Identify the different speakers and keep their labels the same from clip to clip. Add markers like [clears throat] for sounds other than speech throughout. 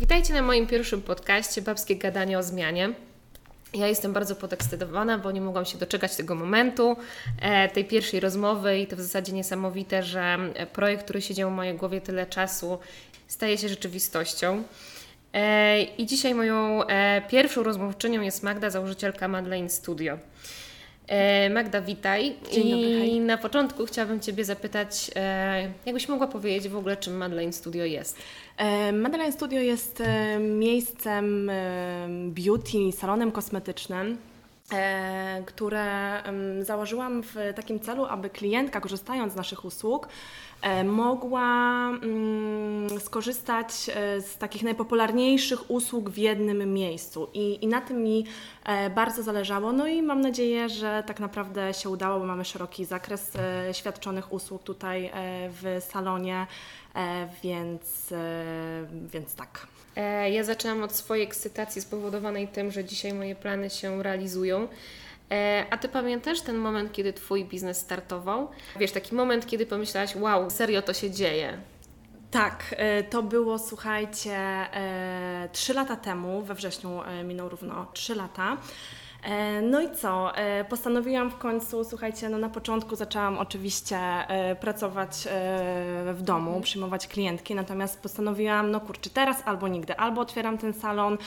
Speaker 1: Witajcie na moim pierwszym podcaście Babskie Gadanie o Zmianie. Ja jestem bardzo podekscytowana, bo nie mogłam się doczekać tego momentu, e, tej pierwszej rozmowy i to w zasadzie niesamowite, że projekt, który siedział w mojej głowie tyle czasu, staje się rzeczywistością. E, I dzisiaj moją e, pierwszą rozmówczynią jest Magda, założycielka Madeleine Studio. E, Magda, witaj.
Speaker 2: Dzień dobry,
Speaker 1: I
Speaker 2: hej.
Speaker 1: na początku chciałabym Ciebie zapytać, e, jakbyś mogła powiedzieć w ogóle, czym Madeleine Studio jest?
Speaker 2: E, Madeleine Studio jest miejscem beauty, salonem kosmetycznym, które założyłam w takim celu, aby klientka korzystając z naszych usług mogła mm, skorzystać e, z takich najpopularniejszych usług w jednym miejscu. I, I na tym mi e, bardzo zależało. No i mam nadzieję, że tak naprawdę się udało, bo mamy szeroki zakres e, świadczonych usług tutaj e, w salonie. E, więc, e, więc tak.
Speaker 1: E, Ja zaczęłam od swojej ekscytacji spowodowanej tym, że dzisiaj moje plany się realizują. E, A Ty pamiętasz ten moment, kiedy Twój biznes startował? Wiesz, taki moment, kiedy pomyślałaś, wow, serio to się dzieje.
Speaker 2: Tak, e, to było, słuchajcie, e, trzy lata temu, we wrześniu minął równo trzy lata. E, No i co? E, Postanowiłam w końcu, słuchajcie, no na początku zaczęłam oczywiście e, pracować w domu, przyjmować klientki, natomiast postanowiłam, no kurczę, teraz albo nigdy, albo otwieram ten salon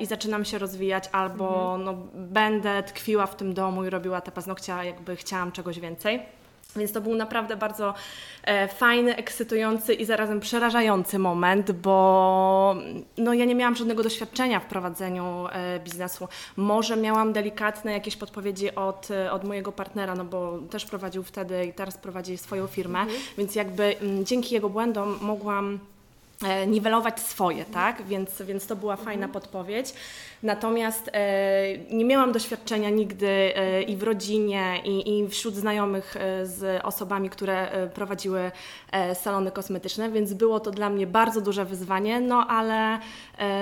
Speaker 2: i zaczynam się rozwijać, albo no, będę tkwiła w tym domu i robiła te paznokcia, jakby chciałam czegoś więcej. Więc to był naprawdę bardzo e, fajny, ekscytujący i zarazem przerażający moment, bo no, ja nie miałam żadnego doświadczenia w prowadzeniu e, biznesu. Może miałam delikatne jakieś podpowiedzi od, e, od mojego partnera, no bo też prowadził wtedy i teraz prowadzi swoją firmę, więc jakby m, dzięki jego błędom mogłam niwelować swoje, tak? Więc, więc to była fajna podpowiedź. Natomiast e, nie miałam doświadczenia nigdy e, i w rodzinie, i, i wśród znajomych e, z osobami, które prowadziły salony kosmetyczne, więc było to dla mnie bardzo duże wyzwanie, no ale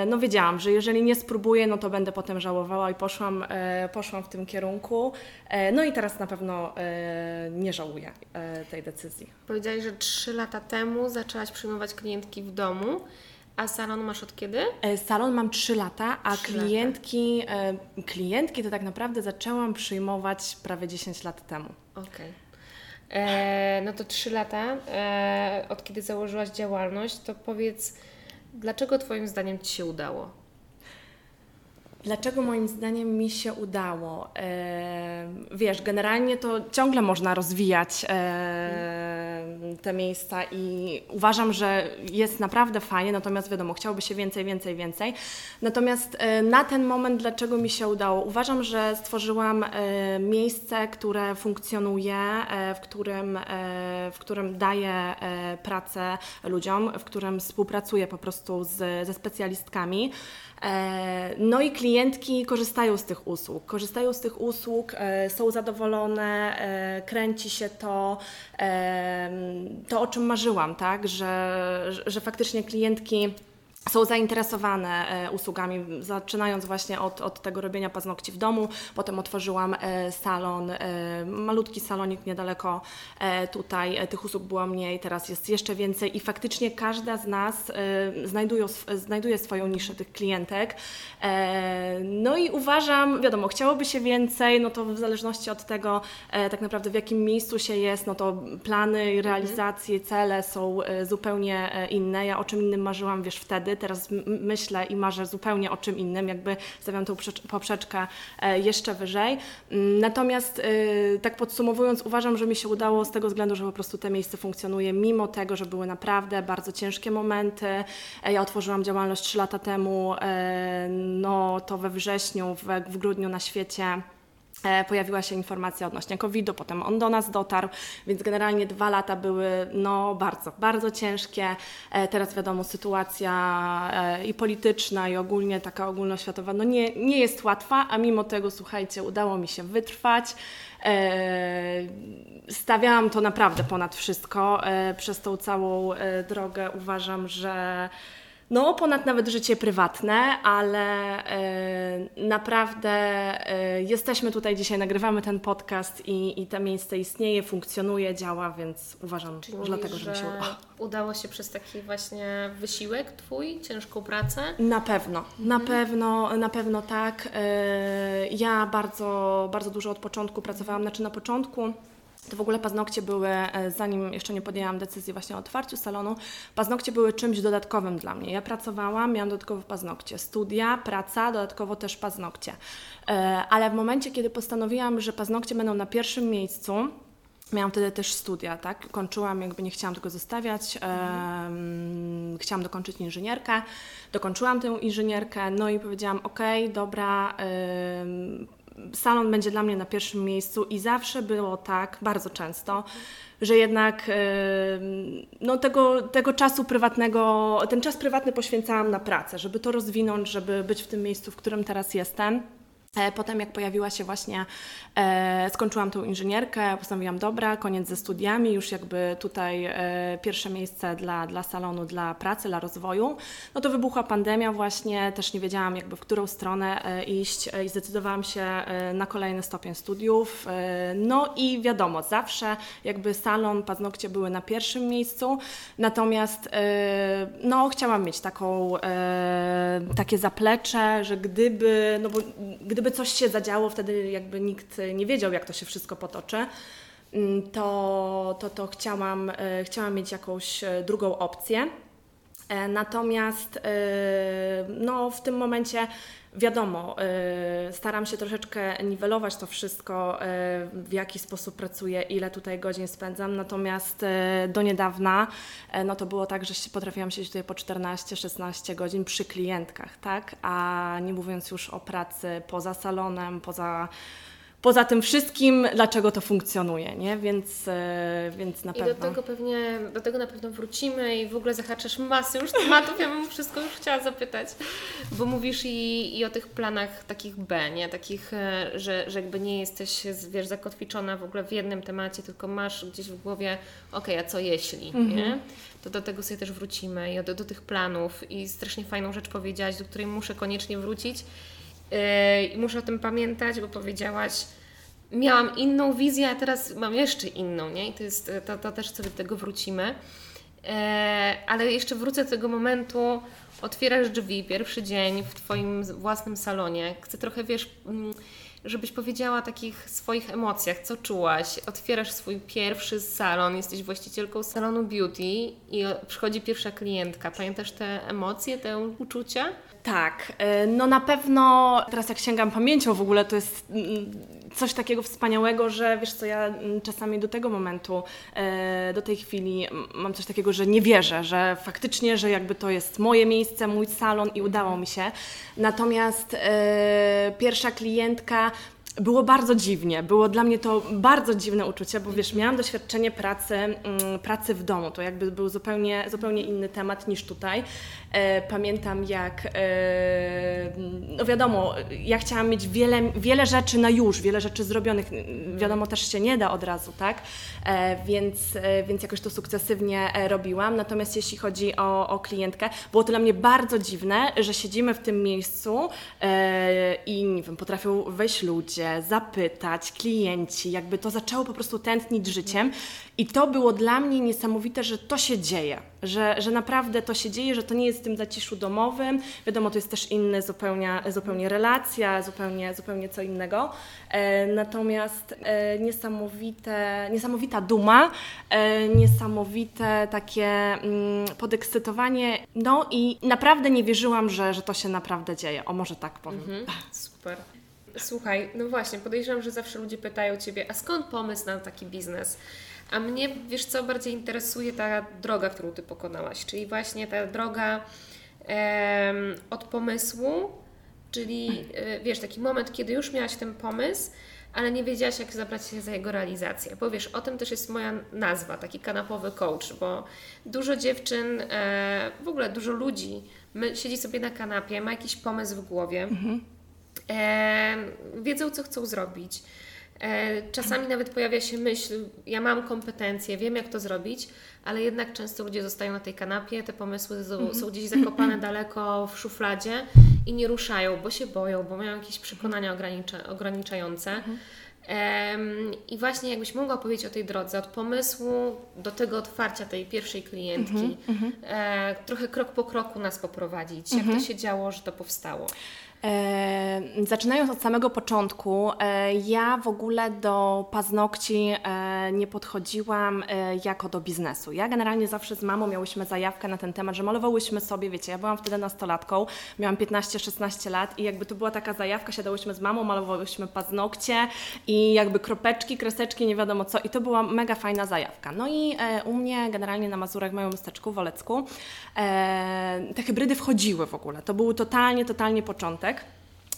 Speaker 2: no wiedziałam, że jeżeli nie spróbuję, no to będę potem żałowała i poszłam, poszłam w tym kierunku. No i teraz na pewno nie żałuję tej decyzji.
Speaker 1: Powiedziałaś, że trzy lata temu zaczęłaś przyjmować klientki w domu, a salon masz od kiedy?
Speaker 2: E, Salon mam 3 lata, a
Speaker 1: Trzy lata.
Speaker 2: klientki, e, klientki to tak naprawdę zaczęłam przyjmować prawie 10 lat temu.
Speaker 1: Okej. E, No to trzy lata, e, od kiedy założyłaś działalność, to powiedz, dlaczego Twoim zdaniem Ci się udało?
Speaker 2: Dlaczego moim zdaniem mi się udało? E, wiesz, generalnie to ciągle można rozwijać e, te miejsca i uważam, że jest naprawdę fajnie, natomiast wiadomo, chciałoby się więcej, więcej, więcej. Natomiast e, na ten moment, dlaczego mi się udało? Uważam, że stworzyłam e, miejsce, które funkcjonuje, e, w którym, w którym daję pracę ludziom, w którym współpracuję po prostu z, ze specjalistkami. E, No i klientki korzystają z tych usług. Korzystają z tych usług, e, są zadowolone, e, kręci się to, to o czym marzyłam, tak? Że- że faktycznie klientki są zainteresowane e, usługami, zaczynając właśnie od, od tego robienia paznokci w domu. Potem otworzyłam e, salon, e, malutki salonik niedaleko tutaj. Tych usług było mniej, teraz jest jeszcze więcej i faktycznie każda z nas znajduje, znajduje swoją niszę tych klientek. No i uważam, wiadomo, chciałoby się więcej, no to w zależności od tego tak naprawdę w jakim miejscu się jest, no to plany, realizacje, cele są zupełnie inne. Ja o czym innym marzyłam, wiesz, wtedy, teraz myślę i marzę zupełnie o czym innym, jakby stawiam tą przecz- poprzeczkę e, jeszcze wyżej. Mm, Natomiast e, tak podsumowując, uważam, że mi się udało z tego względu, że po prostu te miejsce funkcjonuje, mimo tego, że były naprawdę bardzo ciężkie momenty. E, Ja otworzyłam działalność 3 lata temu, no to we wrześniu, w, w grudniu na świecie. E, Pojawiła się informacja odnośnie COVID-u, potem on do nas dotarł, więc generalnie dwa lata były no, bardzo, bardzo ciężkie. E, Teraz wiadomo, sytuacja e, i polityczna, i ogólnie taka ogólnoświatowa no nie, nie jest łatwa, a mimo tego, słuchajcie, udało mi się wytrwać. Stawiałam to naprawdę ponad wszystko. Przez tą całą drogę uważam, że no, ponad nawet życie prywatne, ale e, naprawdę e, jesteśmy tutaj dzisiaj, nagrywamy ten podcast i, i to miejsce istnieje, funkcjonuje, działa, więc uważam,
Speaker 1: Czyli
Speaker 2: dlatego, że mi się udało.
Speaker 1: udało się przez taki właśnie wysiłek Twój, ciężką pracę?
Speaker 2: Na pewno, na pewno, na pewno tak. E, Ja bardzo, bardzo dużo od początku pracowałam, znaczy na początku to w ogóle paznokcie były, e, zanim jeszcze nie podjęłam decyzji właśnie o otwarciu salonu, paznokcie były czymś dodatkowym dla mnie. Ja pracowałam, miałam dodatkowo paznokcie, studia, praca, dodatkowo też paznokcie. E, Ale w momencie, kiedy postanowiłam, że paznokcie będą na pierwszym miejscu, Miałam wtedy też studia, tak? Kończyłam, jakby nie chciałam tego zostawiać. chciałam dokończyć inżynierkę. Dokończyłam tę inżynierkę, no i powiedziałam: OK, dobra, salon będzie dla mnie na pierwszym miejscu i zawsze było tak, bardzo często, że jednak no, tego, tego czasu prywatnego, ten czas prywatny poświęcałam na pracę, żeby to rozwinąć, żeby być w tym miejscu, w którym teraz jestem. E, Potem jak pojawiła się właśnie, e, skończyłam tą inżynierkę, postanowiłam, dobra, koniec ze studiami, już jakby tutaj e, pierwsze miejsce dla, dla salonu, dla pracy, dla rozwoju. No to wybuchła pandemia właśnie, też nie wiedziałam jakby w którą stronę e, iść e, i zdecydowałam się e, na kolejny stopień studiów. No i wiadomo, zawsze jakby salon, paznokcie były na pierwszym miejscu, natomiast no chciałam mieć taką, takie zaplecze, że gdyby, no bo gdyby coś się zadziało, wtedy jakby nikt nie wiedział, jak to się wszystko potoczy, mm, to, to, to chciałam, e, chciałam mieć jakąś e, drugą opcję. E, Natomiast e, no, w tym momencie wiadomo, e, staram się troszeczkę niwelować to wszystko, w jaki sposób pracuję, ile tutaj godzin spędzam. Natomiast do niedawna no, to było tak, że potrafiłam siedzieć tutaj po 14-16 godzin przy klientkach, tak? A nie mówiąc już o pracy poza salonem, poza. Poza tym wszystkim, dlaczego to funkcjonuje, nie? Więc, e, więc na
Speaker 1: I
Speaker 2: pewno.
Speaker 1: do tego pewnie, do tego na pewno wrócimy i w ogóle zahaczasz masę już tematów, ja bym wszystko już chciała zapytać, bo mówisz i, i o tych planach takich B, nie? Takich, e, że, że jakby nie jesteś, wiesz, zakotwiczona w ogóle w jednym temacie, tylko masz gdzieś w głowie, okej, a co jeśli, nie? To do tego sobie też wrócimy i do, do tych planów i strasznie fajną rzecz powiedziałaś, do której muszę koniecznie wrócić i muszę o tym pamiętać, bo powiedziałaś, miałam inną wizję, a teraz mam jeszcze inną, nie? I to, jest, to, to też sobie do tego wrócimy. E, ale jeszcze wrócę do tego momentu, otwierasz drzwi, pierwszy dzień w Twoim własnym salonie. Chcę trochę, wiesz, mm, żebyś powiedziała o takich swoich emocjach, co czułaś. Otwierasz swój pierwszy salon, jesteś właścicielką salonu beauty i przychodzi pierwsza klientka. Pamiętasz te emocje, te uczucia?
Speaker 2: Tak, e, no na pewno teraz jak sięgam pamięcią w ogóle, to jest mm, coś takiego wspaniałego, że wiesz co, ja mm, czasami do tego momentu, e, do tej chwili mam coś takiego, że nie wierzę, że faktycznie, że jakby to jest moje miejsce, mój salon i udało mi się. Natomiast e, pierwsza klientka było bardzo dziwnie, było dla mnie to bardzo dziwne uczucie, bo wiesz, miałam doświadczenie pracy, mm, pracy w domu, to jakby był zupełnie, zupełnie inny temat niż tutaj. E, pamiętam jak, e, no wiadomo, ja chciałam mieć wiele, wiele rzeczy na już, wiele rzeczy zrobionych, wiadomo też się nie da od razu, tak? E, więc, więc jakoś to sukcesywnie robiłam, natomiast jeśli chodzi o, o klientkę, było to dla mnie bardzo dziwne, że siedzimy w tym miejscu i nie wiem, potrafią wejść ludzie, zapytać, klienci, jakby to zaczęło po prostu tętnić życiem. I to było dla mnie niesamowite, że to się dzieje, że, że naprawdę to się dzieje, że to nie jest w tym zaciszu domowym, wiadomo, to jest też inny zupełnie, zupełnie relacja, zupełnie, zupełnie co innego, e, natomiast e, niesamowite, niesamowita duma, e, niesamowite takie mm, podekscytowanie, no i naprawdę nie wierzyłam, że, że to się naprawdę dzieje, o może tak powiem.
Speaker 1: Super. Słuchaj, no właśnie, podejrzewam, że zawsze ludzie pytają Ciebie, a skąd pomysł na taki biznes? A mnie, wiesz co, bardziej interesuje ta droga, którą Ty pokonałaś, czyli właśnie ta droga em, od pomysłu, czyli e, wiesz, taki moment, kiedy już miałaś ten pomysł, ale nie wiedziałaś, jak zabrać się za jego realizację. Bo wiesz, o tym też jest moja nazwa, taki kanapowy coach, bo dużo dziewczyn, e, w ogóle dużo ludzi my, siedzi sobie na kanapie, ma jakiś pomysł w głowie, e, wiedzą, co chcą zrobić. E, czasami nawet pojawia się myśl, ja mam kompetencje, wiem jak to zrobić, ale jednak często ludzie zostają na tej kanapie, te pomysły są, są gdzieś zakopane [laughs] daleko w szufladzie i nie ruszają, bo się boją, bo mają jakieś przekonania ogranicza, ograniczające. I właśnie jakbyś mogła powiedzieć o tej drodze, od pomysłu do tego otwarcia tej pierwszej klientki, e, trochę krok po kroku nas poprowadzić, jak to się działo, że to powstało.
Speaker 2: E, zaczynając od samego początku, e, ja w ogóle do paznokci e, nie podchodziłam jako do biznesu. Ja generalnie zawsze z mamą miałyśmy zajawkę na ten temat, że malowałyśmy sobie, wiecie, ja byłam wtedy nastolatką, miałam 15-16 lat i jakby to była taka zajawka, siadałyśmy z mamą, malowałyśmy paznokcie i jakby kropeczki, kreseczki, nie wiadomo co i to była mega fajna zajawka. No i u mnie generalnie na Mazurach, w moim miasteczku, w Olecku, te hybrydy wchodziły w ogóle. To był totalnie, totalnie początek.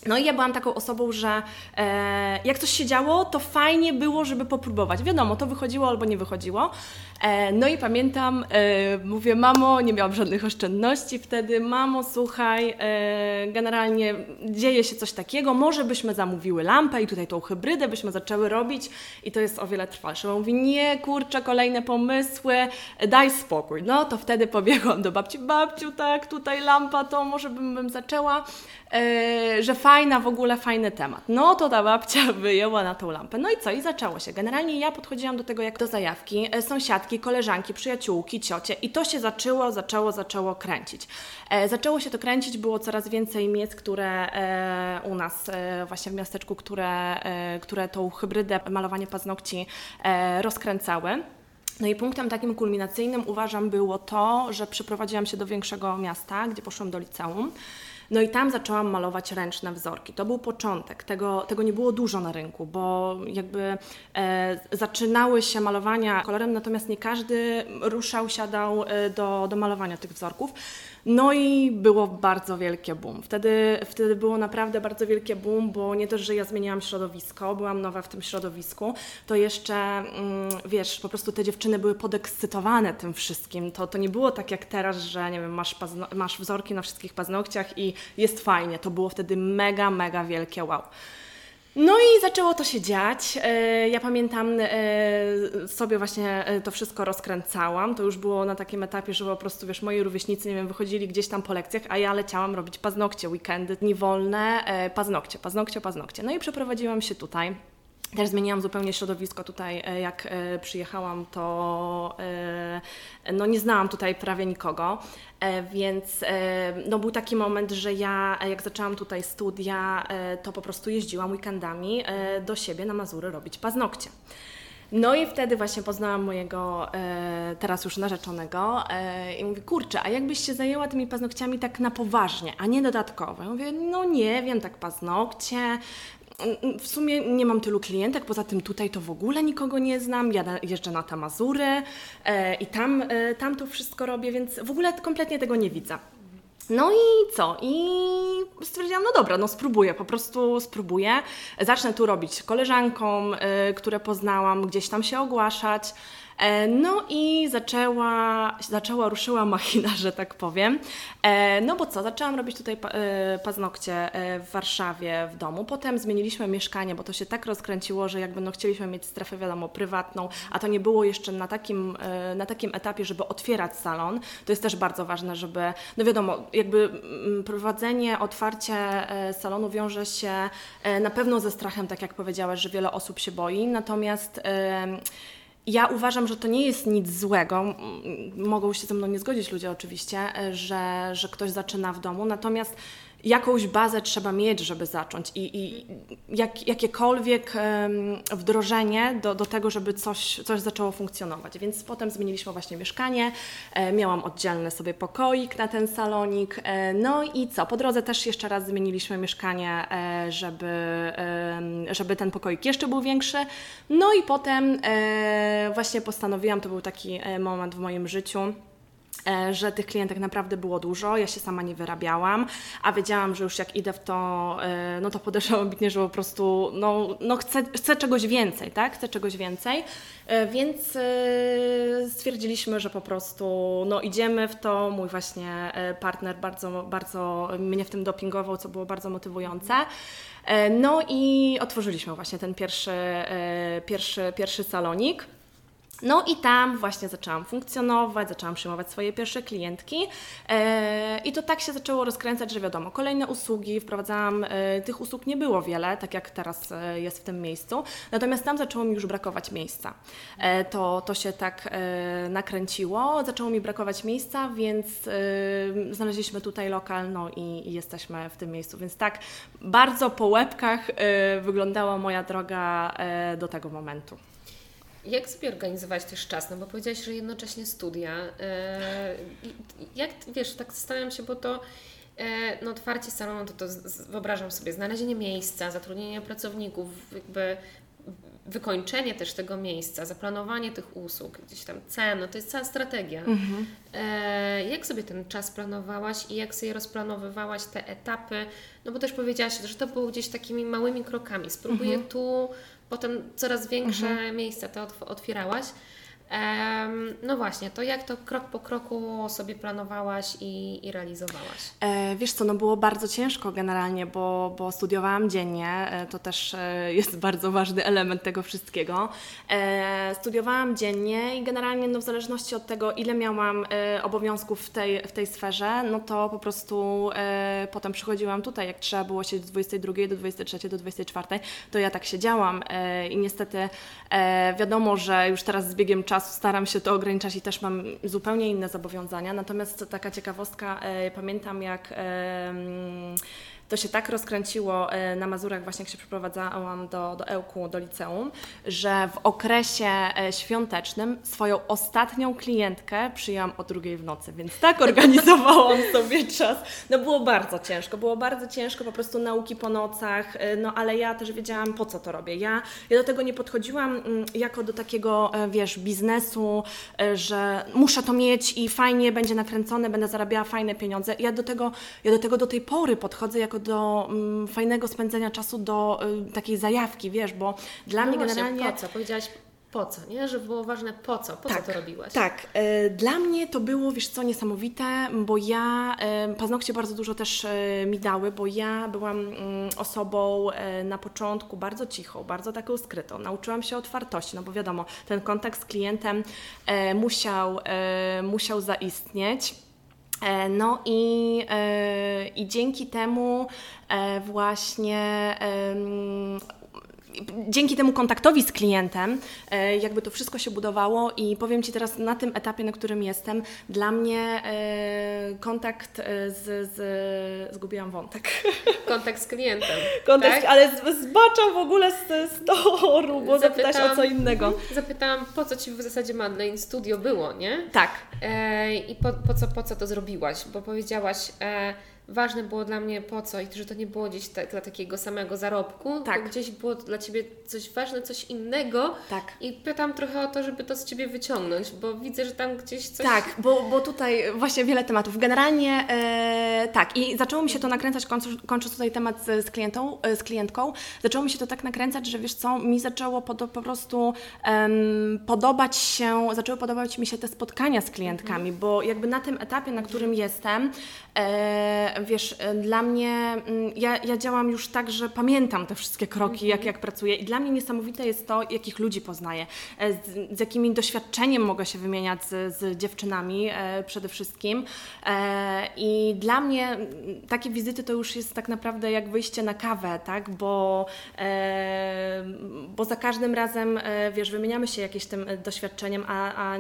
Speaker 2: No i ja byłam taką osobą, że e, jak coś się działo, to fajnie było, żeby popróbować. Wiadomo, to wychodziło albo nie wychodziło. E, no i pamiętam, e, mówię, mamo, nie miałam żadnych oszczędności wtedy, mamo, słuchaj, e, generalnie dzieje się coś takiego, może byśmy zamówiły lampę i tutaj tą hybrydę byśmy zaczęły robić i to jest o wiele trwalsze. Mówi, nie, kurczę, kolejne pomysły, daj spokój. No to wtedy pobiegłam do babci, babciu, tak, tutaj lampa, to może bym, bym zaczęła, że fajna, w ogóle fajny temat. No to ta babcia [laughs] wyjęła na tą lampę. No i co? I zaczęło się. Generalnie ja podchodziłam do tego jak do zajawki. E, sąsiadki, koleżanki, przyjaciółki, ciocie i to się zaczęło, zaczęło, zaczęło kręcić. E, zaczęło się to kręcić, było coraz więcej miejsc, które e, u nas e, właśnie w miasteczku, które, e, które tą hybrydę malowanie paznokci e, rozkręcały. No i punktem takim kulminacyjnym uważam było to, że przeprowadziłam się do większego miasta, gdzie poszłam do liceum. No i tam zaczęłam malować ręczne wzorki. To był początek. Tego, tego nie było dużo na rynku, bo jakby e, zaczynały się malowania kolorem, natomiast nie każdy ruszał, siadał e, do, do malowania tych wzorków. No i było bardzo wielkie boom. Wtedy, wtedy było naprawdę bardzo wielkie boom, bo nie też, że ja zmieniałam środowisko, byłam nowa w tym środowisku, to jeszcze, mm, wiesz, po prostu te dziewczyny były podekscytowane tym wszystkim. To, to nie było tak jak teraz, że nie wiem, masz, masz wzorki na wszystkich paznokciach i jest fajnie. To było wtedy mega, mega wielkie wow. No i zaczęło to się dziać. E, Ja pamiętam, e, sobie właśnie e, to wszystko rozkręcałam. To już było na takim etapie, że po prostu, wiesz, moi rówieśnicy, nie wiem, wychodzili gdzieś tam po lekcjach, a ja leciałam robić paznokcie, weekendy, dni wolne, paznokcie, paznokcie, paznokcie. No i przeprowadziłam się tutaj. Też zmieniłam zupełnie środowisko tutaj, e, jak e, przyjechałam, to e, no nie znałam tutaj prawie nikogo, więc no był taki moment, że ja jak zaczęłam tutaj studia, to po prostu jeździłam weekendami do siebie na Mazury robić paznokcie. No i wtedy właśnie poznałam mojego e, teraz już narzeczonego e, i mówi, kurczę, a jakbyś się zajęła tymi paznokciami tak na poważnie, a nie dodatkowo? Ja mówię, no nie wiem, tak paznokcie, w sumie nie mam tylu klientek, poza tym tutaj to w ogóle nikogo nie znam, jadę, jeżdżę na te Mazury e, i tam, e, tam to wszystko robię, więc w ogóle kompletnie tego nie widzę. No i co? I stwierdziłam, no dobra, no spróbuję, po prostu spróbuję. Zacznę tu robić koleżankom, y, które poznałam, gdzieś tam się ogłaszać. E, No i zaczęła, zaczęła, ruszyła machina, że tak powiem. E, No bo co, zaczęłam robić tutaj e, paznokcie w Warszawie w domu. Potem zmieniliśmy mieszkanie, bo to się tak rozkręciło, że jakby no chcieliśmy mieć strefę, wiadomo, prywatną, a to nie było jeszcze na takim, na takim etapie, żeby otwierać salon. To jest też bardzo ważne, żeby, no wiadomo, jakby mm, prowadzenie, otwarcie salonu wiąże się na pewno ze strachem, tak jak powiedziałaś, że wiele osób się boi, natomiast ja uważam, że to nie jest nic złego. Mogą się ze mną nie zgodzić ludzie oczywiście, e, że, że ktoś zaczyna w domu, natomiast jakąś bazę trzeba mieć, żeby zacząć. I, i jak, jakiekolwiek wdrożenie do, do tego, żeby coś, coś zaczęło funkcjonować. Więc potem zmieniliśmy właśnie mieszkanie, e, miałam oddzielny sobie pokoik na ten salonik, e, no i co, po drodze też jeszcze raz zmieniliśmy mieszkanie, e, żeby, żeby ten pokoik jeszcze był większy, no i potem właśnie postanowiłam, to był taki moment w moim życiu, że tych klientek naprawdę było dużo, ja się sama nie wyrabiałam, a wiedziałam, że już jak idę w to, e, no to podeszłam [laughs] ambitnie, że po prostu no, no chcę, chcę czegoś więcej, tak? Chcę czegoś więcej, E, więc e, stwierdziliśmy, że po prostu no idziemy w to. Mój właśnie e, partner bardzo, bardzo mnie w tym dopingował, co było bardzo motywujące. E, No i otworzyliśmy właśnie ten pierwszy, e, pierwszy, pierwszy salonik. No i tam właśnie zaczęłam funkcjonować, zaczęłam przyjmować swoje pierwsze klientki e, i to tak się zaczęło rozkręcać, że wiadomo, kolejne usługi, wprowadzałam, e, tych usług nie było wiele, tak jak teraz e, jest w tym miejscu, natomiast tam zaczęło mi już brakować miejsca. To, to się tak nakręciło, zaczęło mi brakować miejsca, więc znaleźliśmy tutaj lokal, no i, i jesteśmy w tym miejscu, więc tak bardzo po łebkach wyglądała moja droga do tego momentu.
Speaker 1: Jak sobie organizować też czas? No bo powiedziałaś, że jednocześnie studia. E, jak, wiesz, tak zastanawiam się, bo to e, no, otwarcie salonu, to, to wyobrażam sobie znalezienie miejsca, zatrudnienie pracowników, jakby wykończenie też tego miejsca, zaplanowanie tych usług, gdzieś tam cen, no to jest cała strategia.
Speaker 2: Mhm.
Speaker 1: E, jak sobie ten czas planowałaś i jak sobie rozplanowywałaś te etapy? No bo też powiedziałaś, że to było gdzieś takimi małymi krokami. Spróbuję
Speaker 2: Mhm.
Speaker 1: tu, potem coraz większe miejsca to otw- otwierałaś. Em, no właśnie, to jak to krok po kroku sobie planowałaś i, i realizowałaś?
Speaker 2: E, wiesz co, no było bardzo ciężko generalnie, bo, bo studiowałam dziennie, e, to też e, jest [laughs] bardzo ważny element tego wszystkiego. E, studiowałam dziennie i generalnie no, w zależności od tego, ile miałam e, obowiązków w tej, w tej sferze, no to po prostu e, potem przychodziłam tutaj, jak trzeba było siedzieć do 22, do 23, do 24, to ja tak siedziałam e, i niestety wiadomo, że już teraz z biegiem czasu staram się to ograniczać i też mam zupełnie inne zobowiązania. Natomiast taka ciekawostka, e, pamiętam jak. To się tak rozkręciło e, na Mazurach, właśnie jak się przeprowadzałam do, do Ełku, do liceum, że w okresie e, świątecznym swoją ostatnią klientkę przyjęłam o drugiej w nocy, więc tak [laughs] organizowałam sobie czas. No było bardzo ciężko, było bardzo ciężko, po prostu nauki po nocach, e, no ale ja też wiedziałam po co to robię. Ja, ja do tego nie podchodziłam mm, jako do takiego, wiesz, biznesu, że muszę to mieć i fajnie będzie nakręcone, będę zarabiała fajne pieniądze. Ja do tego, ja do, tego do tej pory podchodzę jako do mm, fajnego spędzenia czasu, do y, takiej zajawki, wiesz, bo dla
Speaker 1: no
Speaker 2: mnie
Speaker 1: właśnie,
Speaker 2: generalnie...
Speaker 1: po co? Powiedziałaś po co, nie? Że było ważne po co, po co to robiłaś?
Speaker 2: Tak, e, dla mnie to było, wiesz co, niesamowite, bo ja, e, paznokcie bardzo dużo też e, mi dały, bo ja byłam mm, osobą na początku bardzo cichą, bardzo taką skrytą. Nauczyłam się otwartości, no bo wiadomo, ten kontakt z klientem musiał, musiał zaistnieć. E, No i, e, i dzięki temu e, właśnie dzięki temu kontaktowi z klientem, e, jakby to wszystko się budowało i powiem Ci teraz na tym etapie, na którym jestem, dla mnie e, kontakt e, z, z zgubiłam wątek. [laughs]
Speaker 1: Kontakt z klientem.
Speaker 2: Kontakt,
Speaker 1: tak?
Speaker 2: ale zbaczam w ogóle z, z toru, bo zapytałaś o co innego.
Speaker 1: Mhm. Zapytałam, po co Ci w zasadzie Madeleine Studio było, nie?
Speaker 2: Tak,
Speaker 1: E, I po, po, co, po co to zrobiłaś? Bo powiedziałaś, e, ważne było dla mnie po co i że to nie było gdzieś tak, dla takiego samego zarobku,
Speaker 2: Tak.
Speaker 1: gdzieś było dla Ciebie coś ważne, coś innego.
Speaker 2: tak.
Speaker 1: I pytam trochę o to, żeby to z Ciebie wyciągnąć, bo widzę, że tam gdzieś coś...
Speaker 2: Tak, bo, bo tutaj właśnie wiele tematów. Generalnie e, tak, i zaczęło mi się to nakręcać, kończąc, kończąc tutaj temat z, z, klientą, e, z klientką, zaczęło mi się to tak nakręcać, że wiesz co, mi zaczęło podo, po prostu em, podobać się, zaczęły podobać mi się te spotkania z klientkami, bo jakby na tym etapie, na którym jestem, e, wiesz, e, dla mnie, mm, ja, ja działam już tak, że pamiętam te wszystkie kroki, jak, jak pracuję i dla mnie niesamowite jest to, jakich ludzi poznaję, e, z, z doświadczeniem mogę się wymieniać z, z dziewczynami e, przede wszystkim e, i dla mnie mm, takie wizyty to już jest tak naprawdę jak wyjście na kawę, tak, bo, bo za każdym razem, wiesz, wymieniamy się jakimś tym doświadczeniem, a, a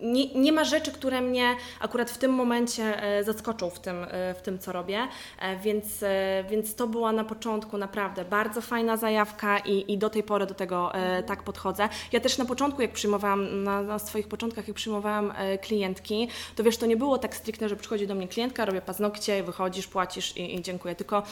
Speaker 2: nie, nie ma rzeczy, które mnie akurat w tym momencie zaskoczą w tym, w tym co robię, e, więc, e, więc to była na początku naprawdę bardzo fajna zajawka i, i do tej pory do tego e, tak podchodzę. Ja też na początku, jak przyjmowałam, na, na swoich początkach, jak przyjmowałam klientki, to wiesz, to nie było tak stricte, że przychodzi do mnie klientka, robię paznokcie, wychodzisz, płacisz i, i dziękuję, tylko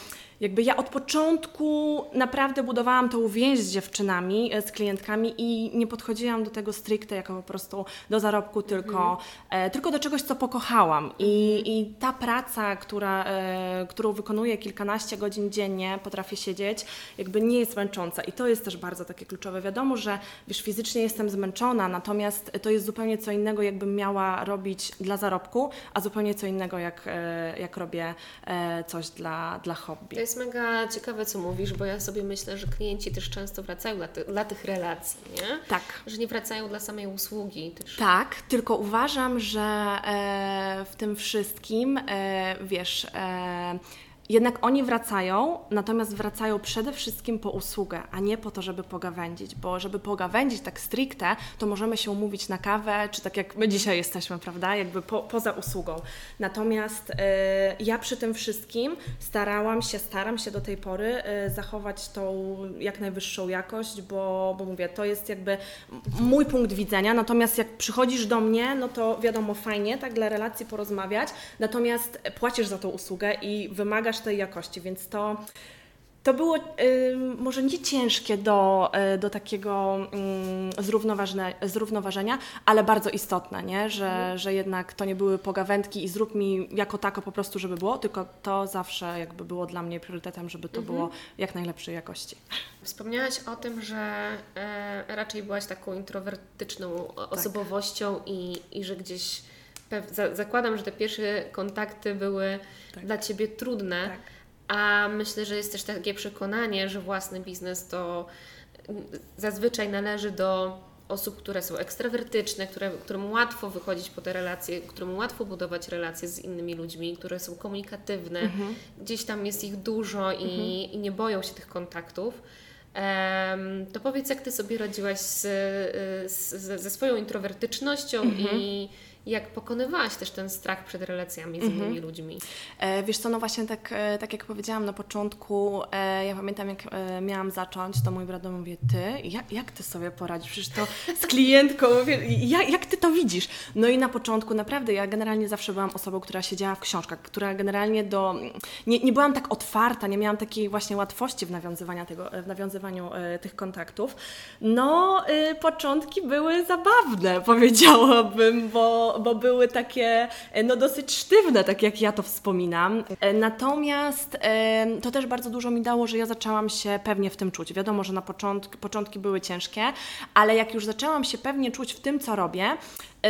Speaker 2: jakby ja od początku naprawdę budowałam tą więź z dziewczynami, e, z klientkami i nie podchodziłam do tego stricte jako po prostu do zarobku, tylko, e, tylko do czegoś, co pokochałam. I, i ta praca, która, e, którą wykonuję kilkanaście godzin dziennie, potrafię siedzieć, jakby nie jest męcząca. I to jest też bardzo takie kluczowe. Wiadomo, że wiesz, fizycznie jestem zmęczona, natomiast to jest zupełnie co innego, jakbym miała robić dla zarobku, a zupełnie co innego, jak, jak robię coś dla, dla hobby.
Speaker 1: Jest mega ciekawe, co mówisz, bo ja sobie myślę, że klienci też często wracają dla, ty, dla tych relacji, nie?
Speaker 2: Tak.
Speaker 1: Że nie wracają dla samej usługi też.
Speaker 2: Tak, tylko uważam, że e, w tym wszystkim, e, wiesz, e, jednak oni wracają, natomiast wracają przede wszystkim po usługę, a nie po to, żeby pogawędzić, bo żeby pogawędzić tak stricte, to możemy się umówić na kawę, czy tak jak my dzisiaj jesteśmy, prawda, jakby po, poza usługą. Natomiast e, ja przy tym wszystkim starałam się, staram się do tej pory e, zachować tą jak najwyższą jakość, bo, bo mówię, to jest jakby mój punkt widzenia, natomiast jak przychodzisz do mnie, no to wiadomo, fajnie, tak dla relacji porozmawiać, natomiast płacisz za tą usługę i wymagasz tej jakości, więc to, to było y, może nie ciężkie do, y, do takiego y, zrównoważenia, ale bardzo istotne, nie? Że, że jednak to nie były pogawędki i zrób mi jako tako po prostu, żeby było, tylko to zawsze jakby było dla mnie priorytetem, żeby to było jak najlepszej jakości.
Speaker 1: Wspomniałaś o tym, że e, raczej byłaś taką introwertyczną
Speaker 2: Tak.
Speaker 1: osobowością i, i że gdzieś zakładam, że te pierwsze kontakty były
Speaker 2: Tak.
Speaker 1: dla Ciebie trudne,
Speaker 2: Tak.
Speaker 1: a myślę, że jest też takie przekonanie, że własny biznes to zazwyczaj należy do osób, które są ekstrawertyczne, które, którym łatwo wychodzić po te relacje, którym łatwo budować relacje z innymi ludźmi, które są komunikatywne, gdzieś tam jest ich dużo i, i nie boją się tych kontaktów. Em, to powiedz, jak Ty sobie radziłaś z, y, z, ze swoją introwertycznością i jak pokonywałaś też ten strach przed relacjami z innymi ludźmi.
Speaker 2: E, Wiesz co, no właśnie tak, e, tak jak powiedziałam na początku, e, ja pamiętam jak e, miałam zacząć, to mój brat mówi, ty, jak, jak ty sobie poradzisz? Przecież to z klientką, [laughs] jak, jak ty to widzisz? No i na początku naprawdę, ja generalnie zawsze byłam osobą, która siedziała w książkach, która generalnie do, nie, nie byłam tak otwarta, nie miałam takiej właśnie łatwości w nawiązywaniu, tego, w nawiązywaniu e, tych kontaktów. No, e, początki były zabawne, [laughs] powiedziałabym, bo, bo były takie e, no, dosyć sztywne, tak jak ja to wspominam. E, Natomiast e, to też bardzo dużo mi dało, że ja zaczęłam się pewnie w tym czuć. Wiadomo, że na początki, początki były ciężkie, ale jak już zaczęłam się pewnie czuć w tym, co robię,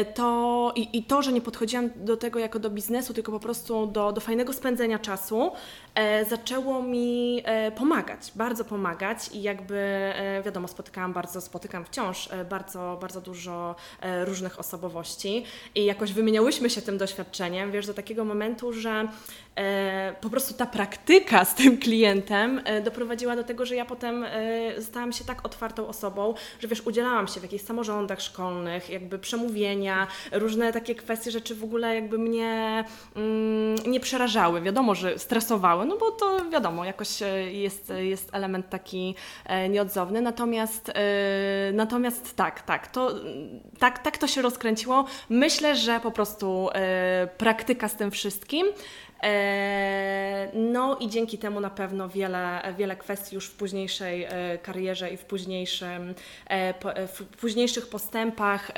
Speaker 2: to i, i to, że nie podchodziłam do tego jako do biznesu, tylko po prostu do, do fajnego spędzenia czasu, e, zaczęło mi e, pomagać, bardzo pomagać i jakby e, wiadomo, spotykałam bardzo, spotykam wciąż e, bardzo, bardzo dużo e, różnych osobowości i jakoś wymieniałyśmy się tym doświadczeniem, wiesz, do takiego momentu, że e, po prostu ta praktyka z tym klientem e, doprowadziła do tego, że ja potem e, stałam się tak otwartą osobą, że wiesz, udzielałam się w jakichś samorządach szkolnych, jakby przemówienia, różne takie kwestie, rzeczy w ogóle jakby mnie mm, nie przerażały. Wiadomo, że stresowały, no bo to wiadomo, jakoś e, jest, jest element taki e, nieodzowny, natomiast, e, natomiast tak, tak, to, tak, tak to się rozkręciło. Myślę, że po prostu e, praktyka z tym wszystkim E, No i dzięki temu na pewno wiele, wiele kwestii już w późniejszej e, karierze i w, późniejszym, e, e, w późniejszych postępach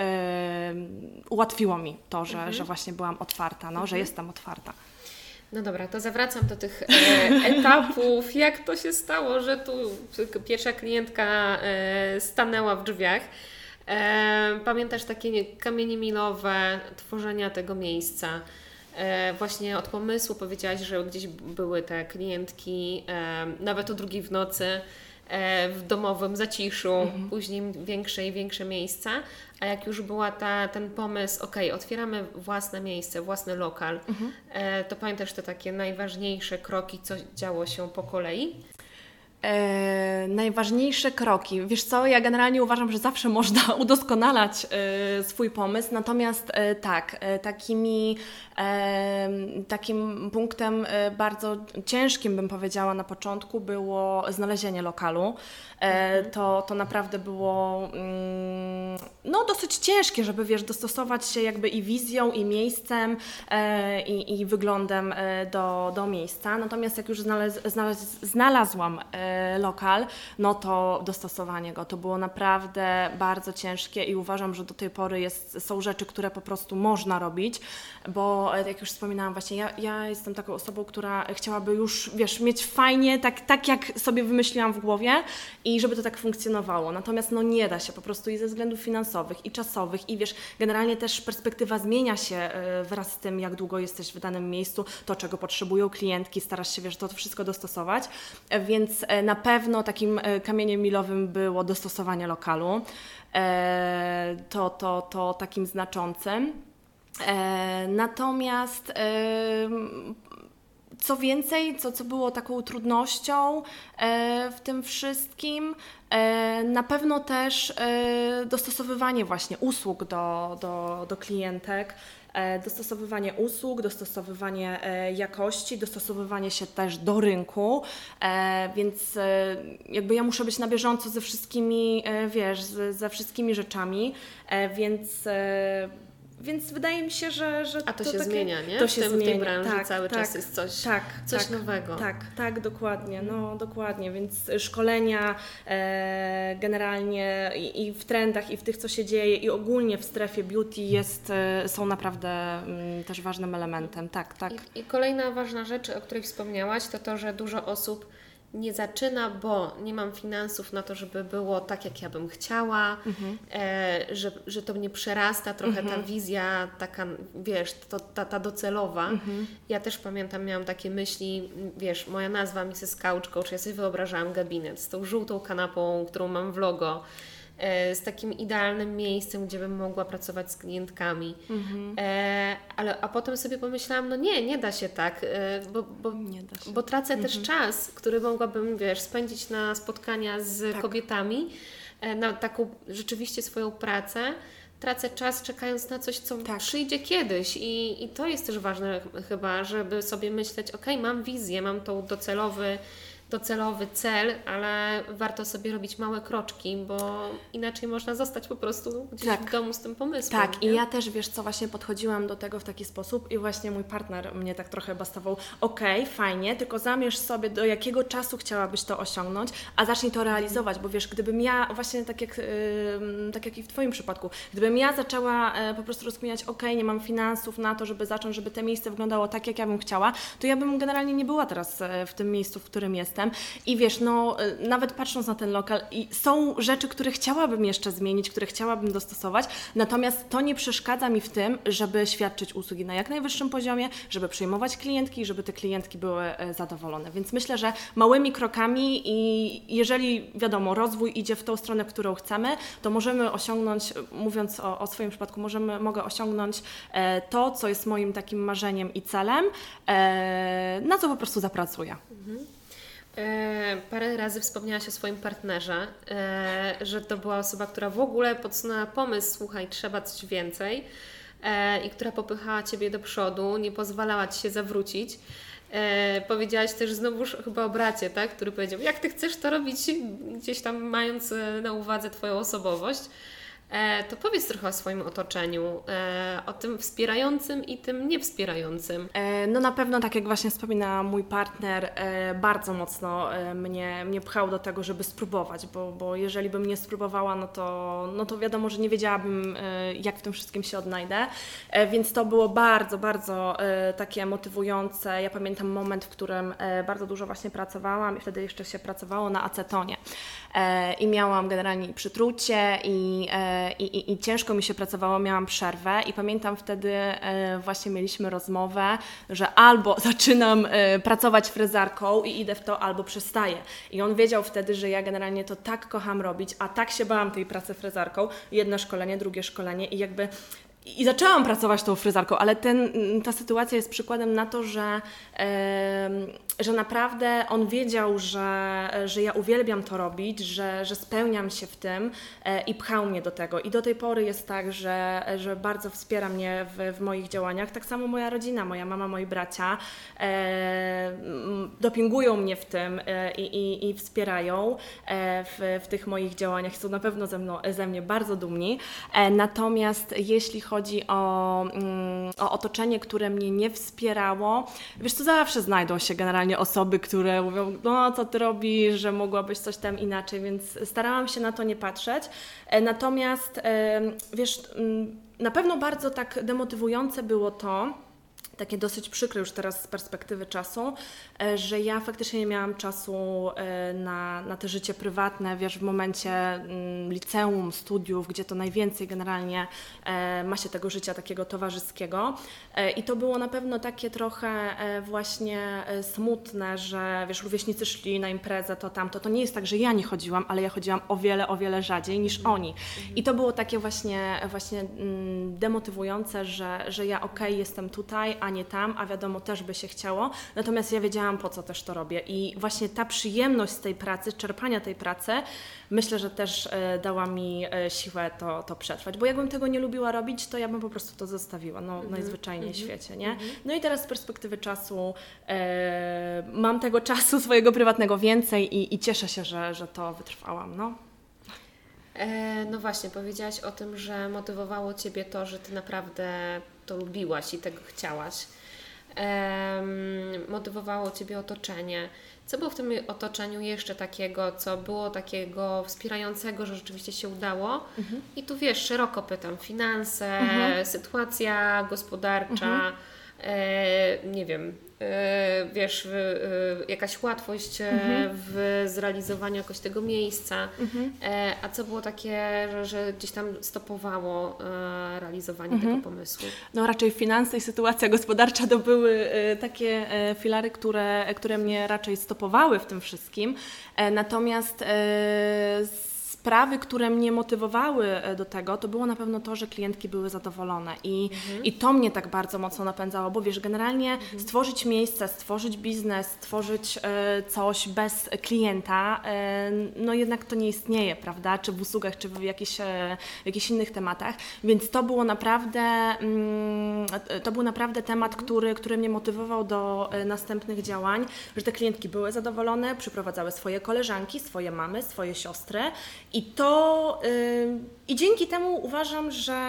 Speaker 2: ułatwiło mi to, że, że właśnie byłam otwarta, no, że jestem otwarta.
Speaker 1: No dobra, to zawracam do tych e, [laughs] etapów. Jak to się stało, że tu pierwsza klientka e, stanęła w drzwiach? E, pamiętasz takie nie- kamienie milowe tworzenia tego miejsca? E, właśnie od pomysłu powiedziałaś, że gdzieś były te klientki, nawet o drugiej w nocy, e, w domowym zaciszu, później większe i większe miejsca. A jak już była ta, ten pomysł, ok, otwieramy własne miejsce, własny lokal, e, to pamiętasz te takie najważniejsze kroki, co działo się po kolei?
Speaker 2: E, najważniejsze kroki. Wiesz co, ja generalnie uważam, że zawsze można [laughs] udoskonalać e, swój pomysł, natomiast e, tak, takimi, takim punktem e, bardzo ciężkim, bym powiedziała na początku, było znalezienie lokalu. E, to, to naprawdę było mm, no, dosyć ciężkie, żeby wiesz, dostosować się jakby i wizją, i miejscem, e, i, i wyglądem do, do miejsca. Natomiast jak już znalaz, znalaz, znalazłam lokal, no to dostosowanie go to było naprawdę bardzo ciężkie i uważam, że do tej pory jest, są rzeczy, które po prostu można robić, bo e, jak już wspominałam właśnie, ja, ja jestem taką osobą, która chciałaby już, wiesz, mieć fajnie, tak, tak jak sobie wymyśliłam w głowie i żeby to tak funkcjonowało. Natomiast no nie da się po prostu i ze względów finansowych i czasowych i wiesz, generalnie też perspektywa zmienia się e, wraz z tym, jak długo jesteś w danym miejscu, to czego potrzebują klientki, starasz się, wiesz, to wszystko dostosować. E, Więc e, na pewno takim kamieniem milowym było dostosowanie lokalu. To, to, to takim znaczącym. E, Natomiast co więcej, co, co było taką trudnością e, w tym wszystkim, e, na pewno też dostosowywanie właśnie usług do, do, do klientek, dostosowywanie usług, dostosowywanie jakości, dostosowywanie się też do rynku, więc jakby ja muszę być na bieżąco ze wszystkimi, wiesz, ze wszystkimi rzeczami, więc więc wydaje mi się, że. że
Speaker 1: A to, się
Speaker 2: takie-
Speaker 1: zmienia, nie?
Speaker 2: To
Speaker 1: w
Speaker 2: się
Speaker 1: tym,
Speaker 2: zmienia.
Speaker 1: W tej branży
Speaker 2: tak,
Speaker 1: cały
Speaker 2: tak,
Speaker 1: czas jest coś,
Speaker 2: tak,
Speaker 1: coś
Speaker 2: tak,
Speaker 1: nowego.
Speaker 2: Tak, tak, dokładnie. No, dokładnie. Więc szkolenia e, generalnie i, i w trendach, i w tych, co się dzieje, i ogólnie w strefie beauty jest, e, są naprawdę mm, też ważnym elementem. Tak, tak.
Speaker 1: I, I kolejna ważna rzecz, o której wspomniałaś, to to, że dużo osób nie zaczyna, bo nie mam finansów na to, żeby było tak, jak ja bym chciała,
Speaker 2: Mhm.
Speaker 1: e, że, że to mnie przerasta trochę ta wizja taka, wiesz, to, ta, ta docelowa.
Speaker 2: Mhm.
Speaker 1: Ja też pamiętam, miałam takie myśli, wiesz, moja nazwa Mrs. Couch Coach, ja sobie wyobrażałam gabinet z tą żółtą kanapą, którą mam w logo, z takim idealnym miejscem, gdzie bym mogła pracować z klientkami.
Speaker 2: Mhm.
Speaker 1: E, ale, a potem sobie pomyślałam, no nie, nie da się tak, e, bo, bo,
Speaker 2: Nie da się.
Speaker 1: bo tracę też czas, który mogłabym, wiesz, spędzić na spotkania z
Speaker 2: Tak.
Speaker 1: kobietami, e, na taką rzeczywiście swoją pracę. Tracę czas czekając na coś, co
Speaker 2: Tak.
Speaker 1: przyjdzie kiedyś i, i to jest też ważne ch- chyba, żeby sobie myśleć, ok, mam wizję, mam tą docelowy, docelowy cel, ale warto sobie robić małe kroczki, bo inaczej można zostać po prostu gdzieś
Speaker 2: Tak.
Speaker 1: w domu z tym pomysłem.
Speaker 2: Tak, i
Speaker 1: nie?
Speaker 2: ja też, wiesz co, właśnie podchodziłam do tego w taki sposób i właśnie mój partner mnie tak trochę bastował, okej, fajnie, tylko zamierz sobie, do jakiego czasu chciałabyś to osiągnąć, a zacznij to realizować, bo wiesz, gdybym ja, właśnie tak jak, ym, tak jak i w Twoim przypadku, gdybym ja zaczęła e, po prostu rozkminiać, okej, nie mam finansów na to, żeby zacząć, żeby te miejsce wyglądało tak, jak ja bym chciała, to ja bym generalnie nie była teraz e, w tym miejscu, w którym jestem i wiesz, no, e, nawet patrząc na ten lokal, są rzeczy, które chciałabym jeszcze zmienić, które chciałabym dostosować, natomiast to nie przeszkadza mi w tym, żeby świadczyć usługi na jak najwyższym poziomie, żeby przyjmować klientki, żeby te klientki były e, zadowolone. Więc myślę, że małymi krokami i jeżeli wiadomo, rozwój idzie w tą stronę, którą chcemy, to możemy osiągnąć, mówiąc o, o swoim przypadku, możemy, mogę osiągnąć e, to, co jest moim takim marzeniem i celem, e, na co po prostu zapracuję.
Speaker 1: E, parę razy wspomniałaś o swoim partnerze, e, że to była osoba, która w ogóle podsunęła pomysł, słuchaj, trzeba coś więcej e, i która popychała Ciebie do przodu, nie pozwalała Ci się zawrócić. E, powiedziałaś też znowuż chyba o bracie, tak? który powiedział, jak Ty chcesz to robić, gdzieś tam mając e, na uwadze Twoją osobowość. E, to powiedz trochę o swoim otoczeniu, e, o tym wspierającym i tym niewspierającym.
Speaker 2: E, No na pewno, tak jak właśnie wspomina mój partner, bardzo mocno mnie, mnie pchał do tego, żeby spróbować, bo, bo jeżeli bym nie spróbowała, no to, no to wiadomo, że nie wiedziałabym, jak w tym wszystkim się odnajdę, więc to było bardzo, bardzo takie motywujące. Ja pamiętam moment, w którym bardzo dużo właśnie pracowałam i wtedy jeszcze się pracowało na acetonie i miałam generalnie przytrucie i, e, i, i, i ciężko mi się pracowało, miałam przerwę i pamiętam wtedy e, właśnie mieliśmy rozmowę, że albo [laughs] zaczynam e, pracować frezarką i idę w to, albo przestaję. I on wiedział wtedy, że ja generalnie to tak kocham robić, a tak się bałam tej pracy frezarką. Jedno szkolenie, drugie szkolenie i jakby i zaczęłam pracować tą fryzarką, ale ten, ta sytuacja jest przykładem na to, że, że naprawdę on wiedział, że, że ja uwielbiam to robić, że, że spełniam się w tym e, i pchał mnie do tego. I do tej pory jest tak, że, że bardzo wspiera mnie w, w moich działaniach. Tak samo moja rodzina, moja mama, moi bracia e, dopingują mnie w tym e, i, i, wspierają w, w tych moich działaniach. Są na pewno ze, mną, ze mnie bardzo dumni. Natomiast jeśli chodzi chodzi o, mm, o otoczenie, które mnie nie wspierało, wiesz, to zawsze znajdą się generalnie osoby, które mówią, no co ty robisz, że mogłabyś coś tam inaczej, więc starałam się na to nie patrzeć. E, natomiast, wiesz, mm, na pewno bardzo tak demotywujące było to, takie dosyć przykre już teraz z perspektywy czasu, e, że ja faktycznie nie miałam czasu e, na, na te życie prywatne, wiesz, w momencie mm, liceum, studiów, gdzie to najwięcej generalnie e, ma się tego życia takiego towarzyskiego. I to było na pewno takie trochę właśnie smutne, że wiesz, rówieśnicy szli na imprezę, to tamto. To nie jest tak, że ja nie chodziłam, ale ja chodziłam o wiele, o wiele rzadziej niż mhm. oni. I to było takie właśnie, właśnie mm, demotywujące, że, że ja okej, okay, jestem tutaj, a nie tam, a wiadomo, też by się chciało. Natomiast ja wiedziałam, po co też to robię. I właśnie ta przyjemność z tej pracy, czerpania tej pracy, myślę, że też e, dała mi e, siłę to, to przetrwać. Bo jakbym tego nie lubiła robić, to ja bym po prostu to zostawiła, no -hmm. najzwyczajniej w -hmm. świecie, nie? -hmm. No i teraz z perspektywy czasu e, mam tego czasu [laughs] swojego prywatnego więcej i, i cieszę się, że, że to wytrwałam, no.
Speaker 1: E, no właśnie, powiedziałaś o tym, że motywowało Ciebie to, że Ty naprawdę to lubiłaś i tego chciałaś. motywowało Ciebie otoczenie. Co było w tym otoczeniu jeszcze takiego, co było takiego wspierającego, że rzeczywiście się udało? Mhm. I tu wiesz, szeroko pytam, finanse, mhm. sytuacja gospodarcza, mhm. Nie wiem, E, wiesz, e, jakaś łatwość e, mhm. w zrealizowaniu jakoś tego miejsca, mhm. a co było takie, że, że, gdzieś tam stopowało realizowanie mhm. tego pomysłu?
Speaker 2: No raczej finanse i sytuacja gospodarcza to były takie filary, które, które mnie raczej stopowały w tym wszystkim, natomiast sprawy, które mnie motywowały e, do tego, to było na pewno to, że klientki były zadowolone i, mhm. i to mnie tak bardzo mocno napędzało, bo wiesz, generalnie mhm. stworzyć miejsce, stworzyć biznes, stworzyć e, coś bez klienta, e, no jednak to nie istnieje, prawda, czy w usługach, czy w jakichś, w jakichś innych tematach, więc to było naprawdę, mm, to był naprawdę temat, mhm. który, który mnie motywował do następnych działań, że te klientki były zadowolone, przyprowadzały swoje koleżanki, swoje mamy, swoje siostry i to yy, i dzięki temu uważam, że,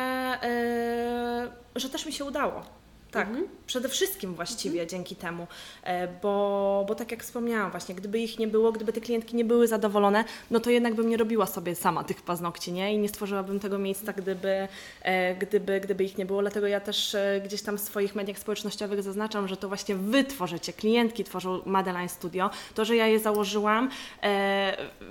Speaker 2: yy, że też mi się udało. Tak, mhm. przede wszystkim właściwie mhm. dzięki temu, e, bo, bo tak jak wspomniałam właśnie, gdyby ich nie było, gdyby te klientki nie były zadowolone, no to jednak bym nie robiła sobie sama tych paznokci, nie? I nie stworzyłabym tego miejsca, gdyby, e, gdyby, gdyby ich nie było. Dlatego ja też e, gdzieś tam w swoich mediach społecznościowych zaznaczam, że to właśnie Wy tworzycie, klientki tworzą Madeline Studio. To, że ja je założyłam,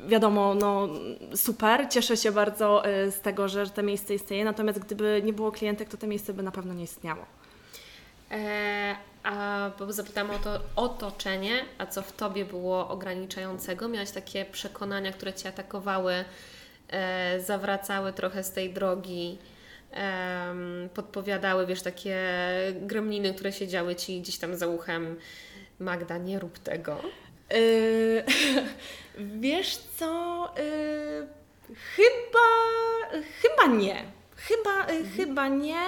Speaker 2: wiadomo, no super, cieszę się bardzo z tego, że to miejsce istnieje, natomiast gdyby nie było klientek, to to miejsce by na pewno nie istniało.
Speaker 1: E, a zapytałam o to otoczenie, a co w Tobie było ograniczającego? Miałaś takie przekonania, które Cię atakowały, e, zawracały trochę z tej drogi, e, podpowiadały, wiesz, takie gremliny, które siedziały Ci gdzieś tam za uchem. Magda, nie rób tego. Yy, [laughs]
Speaker 2: wiesz co? Yy, chyba, chyba nie. Chyba, mhm. chyba nie.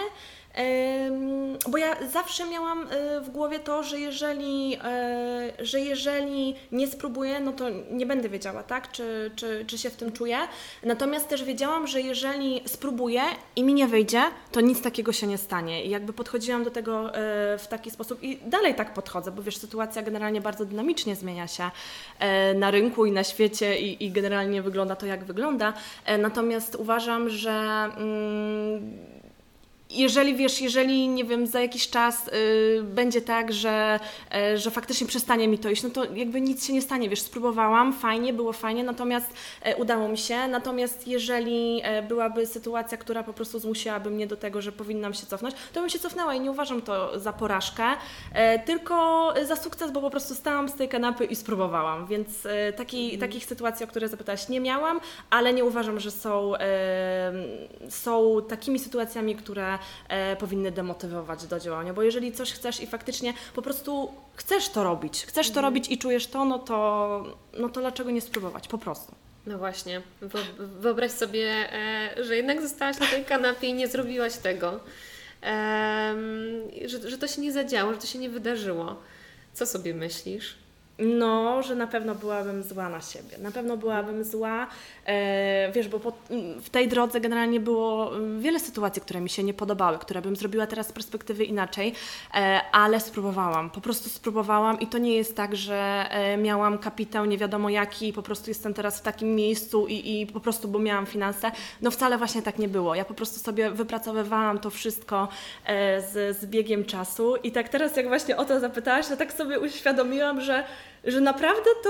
Speaker 2: Bo ja zawsze miałam e, w głowie to, że jeżeli, e, że jeżeli nie spróbuję, no to nie będę wiedziała, tak, czy, czy, czy się w tym czuję. Natomiast też wiedziałam, że jeżeli spróbuję i mi nie wyjdzie, to nic takiego się nie stanie. I jakby podchodziłam do tego e, w taki sposób i dalej tak podchodzę, bo wiesz, sytuacja generalnie bardzo dynamicznie zmienia się na rynku i na świecie i, i generalnie wygląda to, jak wygląda. Natomiast uważam, że. Mm, jeżeli wiesz, jeżeli nie wiem, za jakiś czas y, będzie tak, że, y, że faktycznie przestanie mi to iść, no to jakby nic się nie stanie, wiesz, spróbowałam, fajnie, było fajnie, natomiast y, udało mi się. Natomiast jeżeli byłaby sytuacja, która po prostu zmusiłaby mnie do tego, że powinnam się cofnąć, to bym się cofnęła i nie uważam to za porażkę, tylko za sukces, bo po prostu stałam z tej kanapy i spróbowałam. Więc taki, mhm. takich sytuacji, o które zapytałaś, nie miałam, ale nie uważam, że są, są takimi sytuacjami, które e, powinny demotywować do działania, bo jeżeli coś chcesz i faktycznie po prostu chcesz to robić, chcesz to robić i czujesz to, no to, no to dlaczego nie spróbować, po prostu.
Speaker 1: No właśnie, Wyo- wyobraź sobie, e, że jednak zostałaś na tej kanapie i nie zrobiłaś tego. Że, że to się nie zadziało, że to się nie wydarzyło. Co sobie myślisz?
Speaker 2: No, że na pewno byłabym zła na siebie. Na pewno byłabym zła, e, wiesz, bo po, w tej drodze generalnie było mm, wiele sytuacji, które mi się nie podobały, które bym zrobiła teraz z perspektywy inaczej, e, ale spróbowałam. Po prostu spróbowałam i to nie jest tak, że e, miałam kapitał nie wiadomo jaki i po prostu jestem teraz w takim miejscu i, i po prostu, bo miałam finanse. No wcale właśnie tak nie było. Ja po prostu sobie wypracowywałam to wszystko e, z, z biegiem czasu i tak teraz jak właśnie o to zapytałaś, to tak sobie uświadomiłam, że że naprawdę to,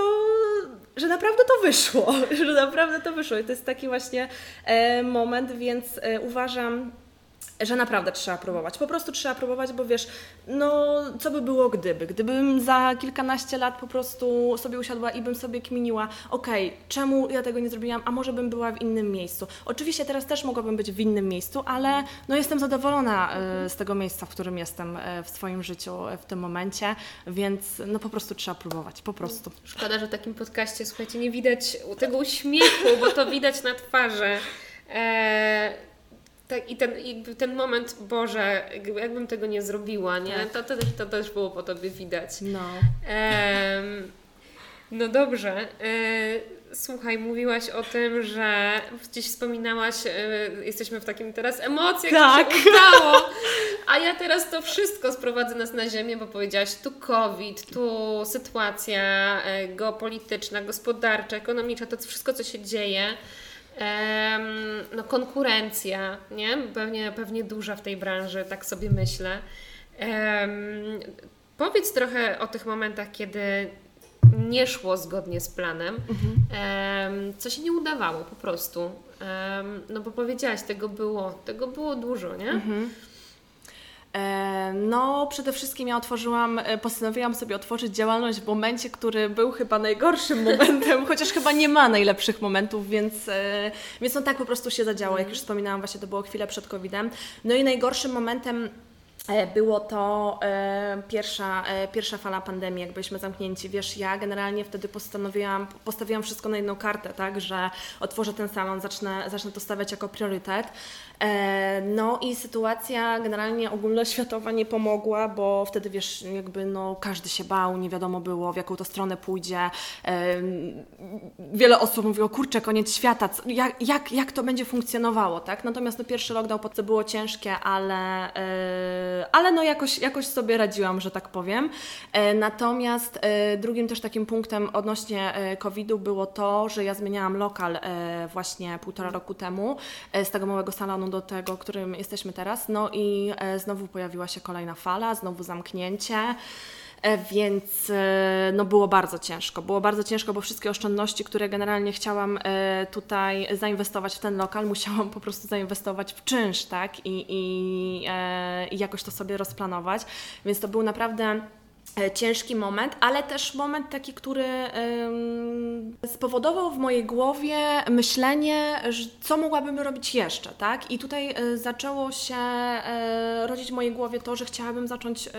Speaker 2: że naprawdę to wyszło, [laughs] że naprawdę to wyszło. I to jest taki właśnie e, moment, więc e, uważam, że naprawdę trzeba próbować. Po prostu trzeba próbować, bo wiesz, no co by było gdyby? Gdybym za kilkanaście lat po prostu sobie usiadła i bym sobie kminiła, okej, czemu ja tego nie zrobiłam, a może bym była w innym miejscu. Oczywiście teraz też mogłabym być w innym miejscu, ale no jestem zadowolona e, z tego miejsca, w którym jestem e, w swoim życiu e, w tym momencie, więc no po prostu trzeba próbować, po prostu.
Speaker 1: Szkoda, że w takim podcaście, słuchajcie, nie widać tego uśmiechu, bo to widać na twarzy. E, tak, I ten, jakby ten moment, Boże, jakby- jakbym tego nie zrobiła, nie?
Speaker 2: Tak.
Speaker 1: To, to, też, to też było po Tobie widać.
Speaker 2: No.
Speaker 1: Em, no dobrze. E, słuchaj, mówiłaś o tym, że gdzieś wspominałaś, e, jesteśmy w takim teraz emocjach,
Speaker 2: Tak.
Speaker 1: się udało. A ja teraz to wszystko sprowadzę nas na ziemię, bo powiedziałaś tu COVID, tu sytuacja e, geopolityczna, gospodarcza, ekonomiczna, to wszystko, co się dzieje. No konkurencja, nie? Pewnie, pewnie duża w tej branży, tak sobie myślę. Powiedz trochę o tych momentach, kiedy nie szło zgodnie z planem, em, co się nie udawało po prostu. No bo powiedziałaś, tego było, tego było dużo, nie?
Speaker 2: E, No, przede wszystkim ja otworzyłam, e, postanowiłam sobie otworzyć działalność w momencie, który był chyba najgorszym momentem, [laughs] chociaż chyba nie ma najlepszych momentów, więc, e, więc no tak po prostu się zadziało. Jak już wspominałam, właśnie to było chwilę przed COVID-em. No i najgorszym momentem e, było to e, pierwsza, e, pierwsza fala pandemii, jak byliśmy zamknięci. Wiesz, ja generalnie wtedy postanowiłam, postawiłam wszystko na jedną kartę, tak, że otworzę ten salon, zacznę, zacznę to stawiać jako priorytet. E, No i sytuacja generalnie ogólnoświatowa nie pomogła, bo wtedy wiesz, jakby no każdy się bał, nie wiadomo było w jaką to stronę pójdzie. Em, Wiele osób mówiło, kurczę, koniec świata, jak, jak, jak to będzie funkcjonowało, tak? Natomiast no pierwszy lockdown co było ciężkie, ale, e, ale no jakoś, jakoś sobie radziłam, że tak powiem. E, Natomiast e, drugim też takim punktem odnośnie e, COVID-u było to, że ja zmieniałam lokal e, właśnie półtora roku temu e, z tego małego salonu do tego, którym jesteśmy teraz. No i e, znowu pojawiła się kolejna fala, znowu zamknięcie. E, Więc e, no było bardzo ciężko. Było bardzo ciężko, bo wszystkie oszczędności, które generalnie chciałam tutaj zainwestować w ten lokal, musiałam po prostu zainwestować w czynsz, tak? I, i, i jakoś to sobie rozplanować. Więc to był naprawdę ciężki moment, ale też moment taki, który spowodował w mojej głowie myślenie, co mogłabym robić jeszcze, tak? I tutaj e, zaczęło się e, rodzić w mojej głowie to, że chciałabym zacząć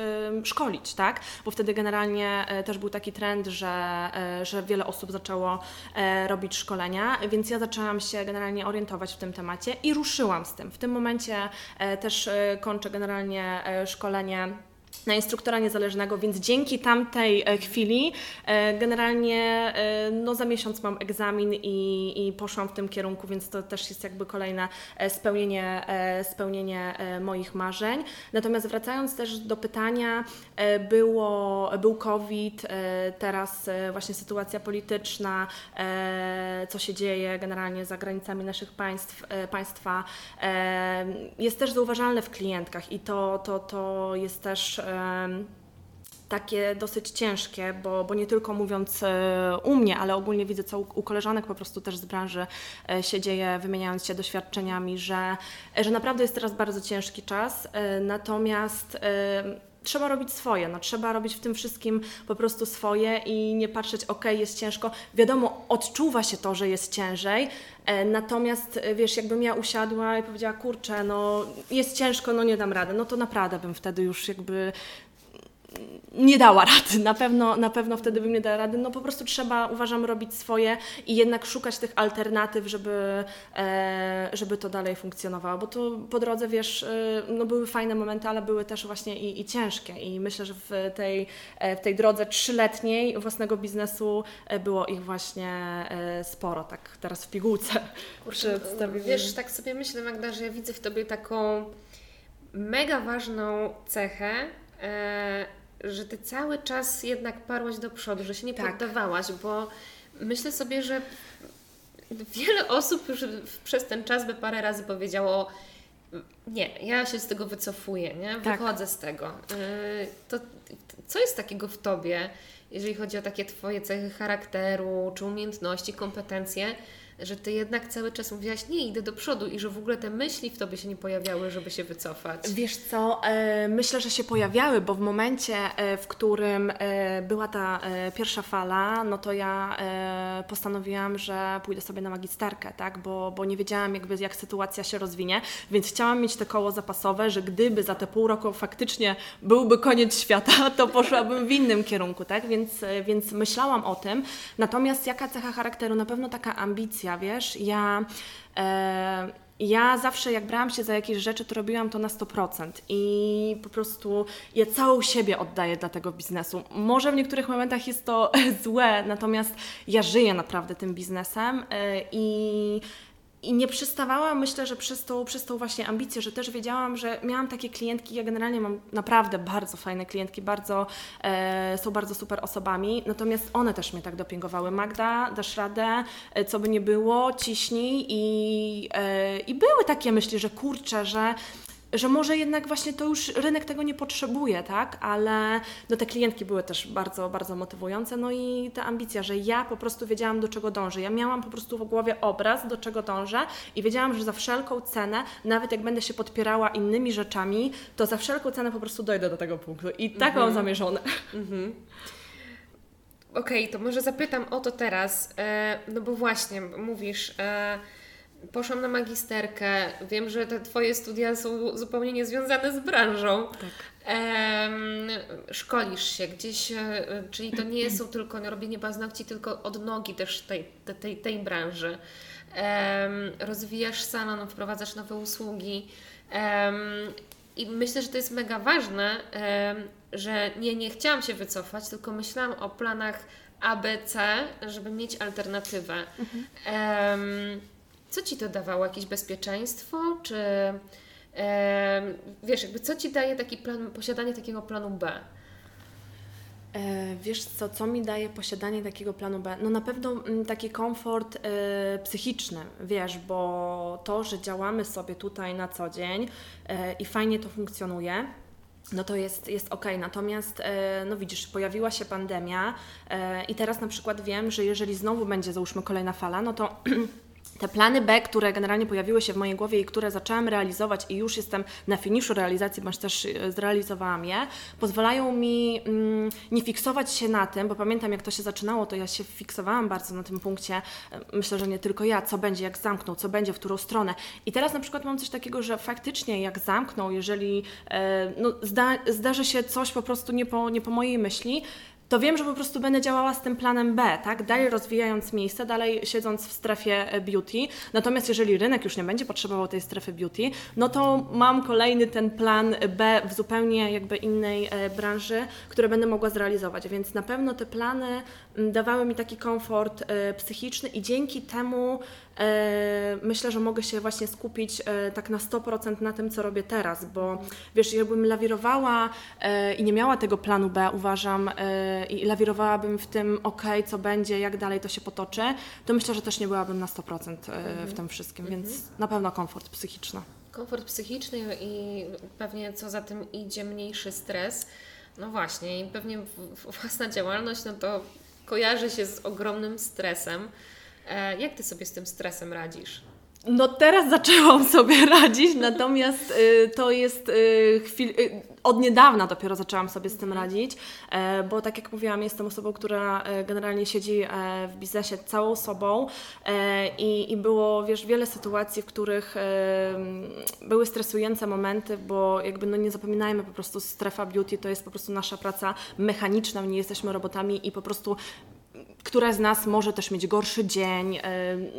Speaker 2: szkolić, tak? Bo wtedy generalnie e, też był taki trend, że, e, że wiele osób zaczęło e, robić szkolenia, więc ja zaczęłam się generalnie orientować w tym temacie i ruszyłam z tym. W tym momencie e, też e, kończę generalnie e, szkolenie na instruktora niezależnego, więc dzięki tamtej e, chwili e, generalnie e, no za miesiąc mam egzamin i, i poszłam w tym kierunku, więc to też jest jakby kolejne spełnienie, spełnienie moich marzeń. Natomiast wracając też do pytania, było, był COVID, teraz właśnie sytuacja polityczna, co się dzieje generalnie za granicami naszych państw, państwa, jest też zauważalne w klientkach i to, to, to jest też takie dosyć ciężkie, bo, bo nie tylko mówiąc e, u mnie, ale ogólnie widzę, co u, koleżanek po prostu też z branży e, się dzieje, wymieniając się doświadczeniami, że, że naprawdę jest teraz bardzo ciężki czas, e, natomiast trzeba robić swoje, no trzeba robić w tym wszystkim po prostu swoje i nie patrzeć, ok, jest ciężko. Wiadomo, odczuwa się to, że jest ciężej, e, natomiast e, wiesz, jakbym ja usiadła i powiedziała, kurczę, no jest ciężko, no nie dam rady, no to naprawdę bym wtedy już jakby nie dała rady, na pewno, na pewno wtedy bym nie dała rady. No po prostu trzeba, uważam, robić swoje i jednak szukać tych alternatyw, żeby, e, żeby to dalej funkcjonowało, bo to po drodze, wiesz, e, no były fajne momenty, ale były też właśnie i, i ciężkie i myślę, że w tej, e, w tej drodze trzyletniej własnego biznesu było ich właśnie sporo, tak teraz w pigułce
Speaker 1: przedstawię. Wiesz, tak sobie myślę Magda, że ja widzę w Tobie taką mega ważną cechę, że ty cały czas jednak parłaś do przodu, że się nie tak. poddawałaś, bo myślę sobie, że wiele osób już przez ten czas by parę razy powiedziało nie, ja się z tego wycofuję, nie? Tak. wychodzę tak. z tego. Y, to co jest takiego w Tobie, jeżeli chodzi o takie Twoje cechy charakteru, czy umiejętności, kompetencje, że ty jednak cały czas mówiłaś, nie, idę do przodu i że w ogóle te myśli w tobie się nie pojawiały, żeby się wycofać.
Speaker 2: Wiesz co, e, myślę, że się pojawiały, bo w momencie, e, w którym e, była ta pierwsza fala, no to ja postanowiłam, że pójdę sobie na magisterkę, tak, bo, bo nie wiedziałam jakby jak sytuacja się rozwinie, więc chciałam mieć te koło zapasowe, że gdyby za te pół roku faktycznie byłby koniec świata, [laughs] to poszłabym w innym kierunku, tak, więc, więc myślałam o tym. Natomiast jaka cecha charakteru? Na pewno taka ambicja, ja wiesz, ja. E, ja zawsze, jak brałam się za jakieś rzeczy, to robiłam to na 100% i po prostu ja całą siebie oddaję dla tego biznesu. Może w niektórych momentach jest to [laughs] złe, natomiast ja żyję naprawdę tym biznesem e, i i nie przystawałam, myślę, że przez tą, przez tą właśnie ambicję, że też wiedziałam, że miałam takie klientki, ja generalnie mam naprawdę bardzo fajne klientki, bardzo, e, są bardzo super osobami, natomiast one też mnie tak dopingowały. Magda, dasz radę, e, co by nie było, ciśnij i, e, i były takie myśli, że kurczę, że że może jednak właśnie to już rynek tego nie potrzebuje, tak? Ale no te klientki były też bardzo, bardzo motywujące. No i ta ambicja, że ja po prostu wiedziałam, do czego dążę. Ja miałam po prostu w głowie obraz, do czego dążę i wiedziałam, że za wszelką cenę, nawet jak będę się podpierała innymi rzeczami, to za wszelką cenę po prostu dojdę do tego punktu. I tak mhm. mam zamierzone. Mhm.
Speaker 1: Okej, okay, to może zapytam o to teraz, e, no bo właśnie mówisz, e, poszłam na magisterkę. Wiem, że te Twoje studia są zupełnie niezwiązane z branżą. Tak. Ehm, szkolisz się gdzieś, e, czyli to nie są tylko robienie paznokci, tylko od nogi też tej, tej, tej branży. Ehm, rozwijasz salon, wprowadzasz nowe usługi. Ehm, I myślę, że to jest mega ważne, że nie, nie chciałam się wycofać, tylko myślałam o planach ABC, żeby mieć alternatywę. Mhm. Co Ci to dawało? Jakieś bezpieczeństwo? Czy e, wiesz, jakby co Ci daje taki plan, posiadanie takiego planu B?
Speaker 2: E, wiesz co, co mi daje posiadanie takiego planu B? No na pewno mm, taki komfort e, psychiczny, wiesz, bo to, że działamy sobie tutaj na co dzień e, i fajnie to funkcjonuje, no to jest, jest ok. Natomiast, e, no widzisz, pojawiła się pandemia i teraz na przykład wiem, że jeżeli znowu będzie, załóżmy, kolejna fala, no to [clears throat] te plany B, które generalnie pojawiły się w mojej głowie i które zaczęłam realizować i już jestem na finiszu realizacji, bądź też e, zrealizowałam je, pozwalają mi mm, nie fiksować się na tym, bo pamiętam jak to się zaczynało, to ja się fiksowałam bardzo na tym punkcie, e, myślę, że nie tylko ja, co będzie, jak zamknął, co będzie, w którą stronę. I teraz na przykład mam coś takiego, że faktycznie jak zamknął, jeżeli e, no, zda, zdarzy się coś po prostu nie po, nie po mojej myśli, to wiem, że po prostu będę działała z tym planem B, tak? Dalej rozwijając miejsce, dalej siedząc w strefie e, beauty. Natomiast jeżeli rynek już nie będzie potrzebował tej strefy beauty, no to mam kolejny ten plan B w zupełnie jakby innej e, branży, które będę mogła zrealizować. Więc na pewno te plany dawały mi taki komfort e, psychiczny i dzięki temu myślę, że mogę się właśnie skupić tak na 100% na tym, co robię teraz, bo wiesz, jakbym lawirowała i nie miała tego planu B, uważam, i lawirowałabym w tym, ok, co będzie, jak dalej to się potoczy, to myślę, że też nie byłabym na 100% e, mhm. w tym wszystkim, więc mhm. na pewno komfort psychiczny.
Speaker 1: Komfort psychiczny i pewnie co za tym idzie mniejszy stres. No właśnie, i pewnie własna działalność, no to kojarzy się z ogromnym stresem. E, jak Ty sobie z tym stresem radzisz?
Speaker 2: No teraz zaczęłam [laughs] sobie radzić, natomiast y, to jest y, chwil, y, od niedawna dopiero zaczęłam sobie z tym radzić, e, bo tak jak mówiłam, jestem osobą, która e, generalnie siedzi w biznesie całą sobą i, i było, wiesz, wiele sytuacji, w których były stresujące momenty, bo jakby no nie zapominajmy po prostu strefa beauty to jest po prostu nasza praca mechaniczna, nie jesteśmy robotami i po prostu która z nas może też mieć gorszy dzień, e,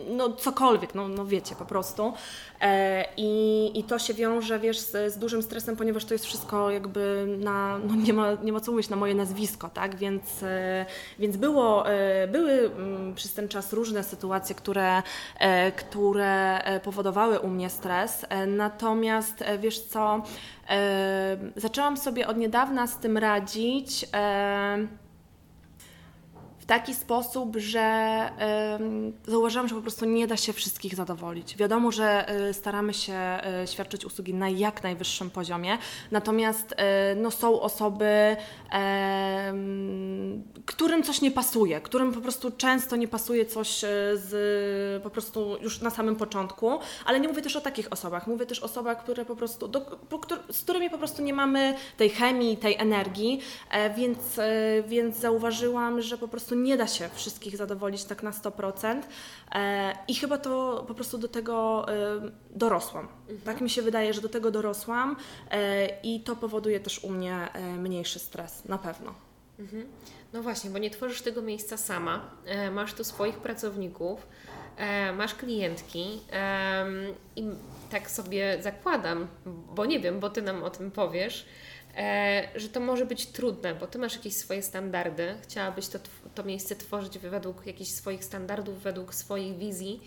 Speaker 2: no cokolwiek, no, no wiecie po prostu. E, I, I to się wiąże, wiesz, z, z dużym stresem, ponieważ to jest wszystko jakby na, no nie ma, nie ma co mówić, na moje nazwisko, tak, więc, e, więc było, były mm, przez ten czas różne sytuacje, które, które powodowały u mnie stres, natomiast wiesz co, zaczęłam sobie od niedawna z tym radzić, taki sposób, że y, zauważyłam, że po prostu nie da się wszystkich zadowolić. Wiadomo, że y, staramy się y, świadczyć usługi na jak najwyższym poziomie, natomiast y, no, są osoby, którym coś nie pasuje, którym po prostu często nie pasuje coś e, z po prostu już na samym początku, ale nie mówię też o takich osobach, mówię też o osobach, które po prostu, do, po, z którymi po prostu nie mamy tej chemii, tej energii, e, więc, e, więc zauważyłam, że po prostu nie da się wszystkich zadowolić tak na 100% i chyba to po prostu do tego dorosłam. Mhm. Tak mi się wydaje, że do tego dorosłam i to powoduje też u mnie mniejszy stres, na pewno.
Speaker 1: Mhm. No właśnie, bo nie tworzysz tego miejsca sama. E, masz tu swoich pracowników, e, masz klientki i tak sobie zakładam, bo nie wiem, bo Ty nam o tym powiesz, e, że to może być trudne, bo Ty masz jakieś swoje standardy, chciałabyś to, to miejsce tworzyć według jakichś swoich standardów, według swoich wizji.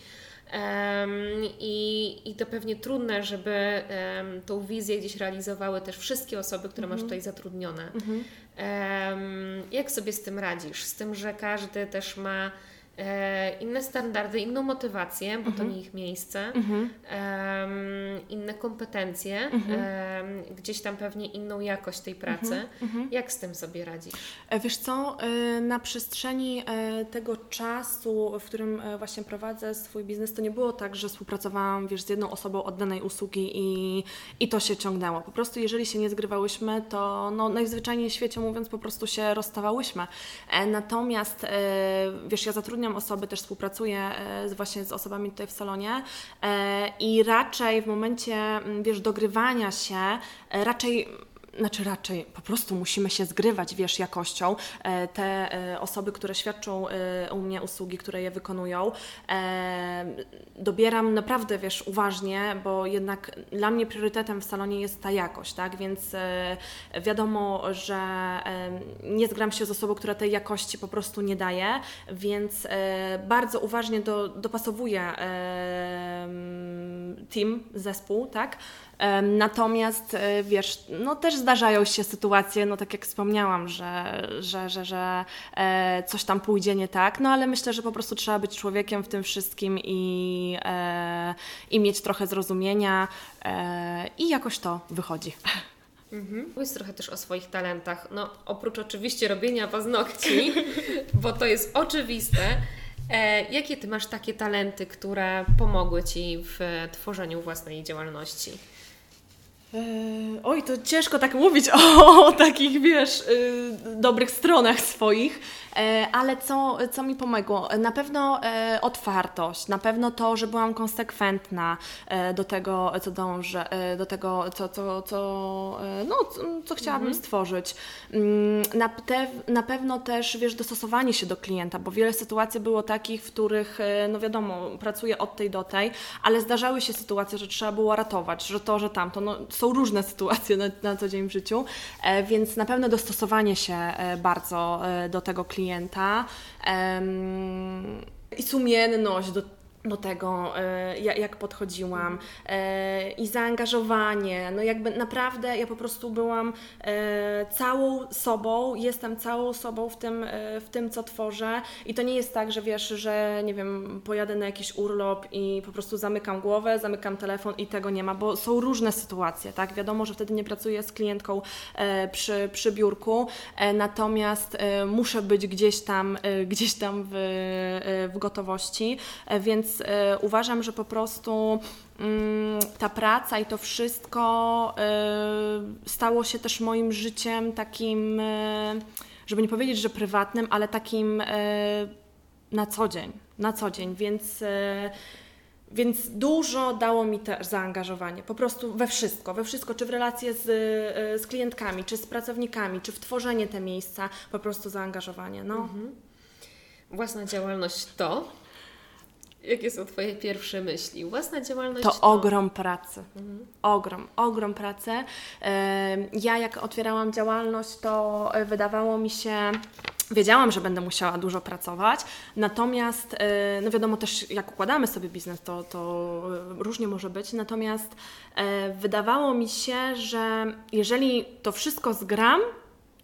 Speaker 1: I, I to pewnie trudne, żeby um, tą wizję gdzieś realizowały też wszystkie osoby, które masz mhm. tutaj zatrudnione. Um, jak sobie z tym radzisz? Z tym, że każdy też ma e, inne standardy, inną motywację, bo to mhm. nie ich miejsce, mhm. inne kompetencje, mhm. gdzieś tam pewnie inną jakość tej pracy. Jak z tym sobie radzisz?
Speaker 2: E, wiesz co, e, na przestrzeni e, tego czasu, w którym właśnie prowadzę swój biznes, to nie było tak, że współpracowałam wiesz, z jedną osobą od danej usługi i, i to się ciągnęło. Po prostu jeżeli się nie zgrywałyśmy, to no, najzwyczajniej w świecie mówiąc po prostu się rozstawałyśmy. Natomiast wiesz, ja zatrudniam zatrudniam osoby, też współpracuję e, właśnie z osobami tutaj w salonie e, i raczej w momencie, mm, wiesz, dogrywania się, e, raczej znaczy raczej po prostu musimy się zgrywać, wiesz, jakością. E, te e, osoby, które świadczą e, u mnie usługi, które je wykonują, dobieram naprawdę, wiesz, uważnie, bo jednak dla mnie priorytetem w salonie jest ta jakość, tak? Więc wiadomo, że nie zgram się z osobą, która tej jakości po prostu nie daje, więc bardzo uważnie do, dopasowuję team, zespół, tak? Natomiast e, wiesz, no też zdarzają się sytuacje, no tak jak wspomniałam, że, że, że, że e, coś tam pójdzie nie tak, no ale myślę, że po prostu trzeba być człowiekiem w tym wszystkim i, e, i mieć trochę zrozumienia i jakoś to wychodzi.
Speaker 1: Mhm. Powiedz trochę też o swoich talentach. No, oprócz oczywiście robienia paznokci, [laughs] bo to jest oczywiste. E, jakie Ty masz takie talenty, które pomogły Ci w tworzeniu własnej działalności?
Speaker 2: E, oj, to ciężko tak mówić o, o [laughs] takich, wiesz, y, dobrych stronach swoich, ale co, co mi pomogło? Na pewno e, otwartość, na pewno to, że byłam konsekwentna do tego, co dążę, do tego, co, co, co, no, co chciałabym mhm. stworzyć. Mm, na, te, na pewno też, wiesz, dostosowanie się do klienta, bo wiele sytuacji było takich, w których, no wiadomo, pracuję od tej do tej, ale zdarzały się sytuacje, że trzeba było ratować, że to, że tamto, no są różne [laughs] sytuacje na, na co dzień w życiu, e, więc na pewno dostosowanie się e, bardzo e, do tego klienta i sumienność do do tego, e, jak podchodziłam e, i zaangażowanie. No jakby naprawdę ja po prostu byłam e, całą sobą, jestem całą sobą w tym, w tym, co tworzę i to nie jest tak, że wiesz, że nie wiem, pojadę na jakiś urlop i po prostu zamykam głowę, zamykam telefon i tego nie ma, bo są różne sytuacje, tak? Wiadomo, że wtedy nie pracuję z klientką przy, przy biurku, natomiast muszę być gdzieś tam, gdzieś tam w, w gotowości, więc e, uważam, że po prostu mm, ta praca i to wszystko e, stało się też moim życiem takim, e, żeby nie powiedzieć, że prywatnym, ale takim na co dzień, na co dzień, więc więc dużo dało mi też zaangażowanie, po prostu we wszystko, we wszystko, czy w relacje z, z klientkami, czy z pracownikami, czy w tworzenie te miejsca, po prostu zaangażowanie. No.
Speaker 1: Własna działalność to? Jakie są Twoje pierwsze myśli? Własna działalność
Speaker 2: To
Speaker 1: to...
Speaker 2: ogrom pracy. Ogrom, ogrom pracy. Ja jak otwierałam działalność, to e, wydawało mi się, wiedziałam, że będę musiała dużo pracować, natomiast, e, no wiadomo też jak układamy sobie biznes, to, to e, różnie może być, natomiast wydawało mi się, że jeżeli to wszystko zgram,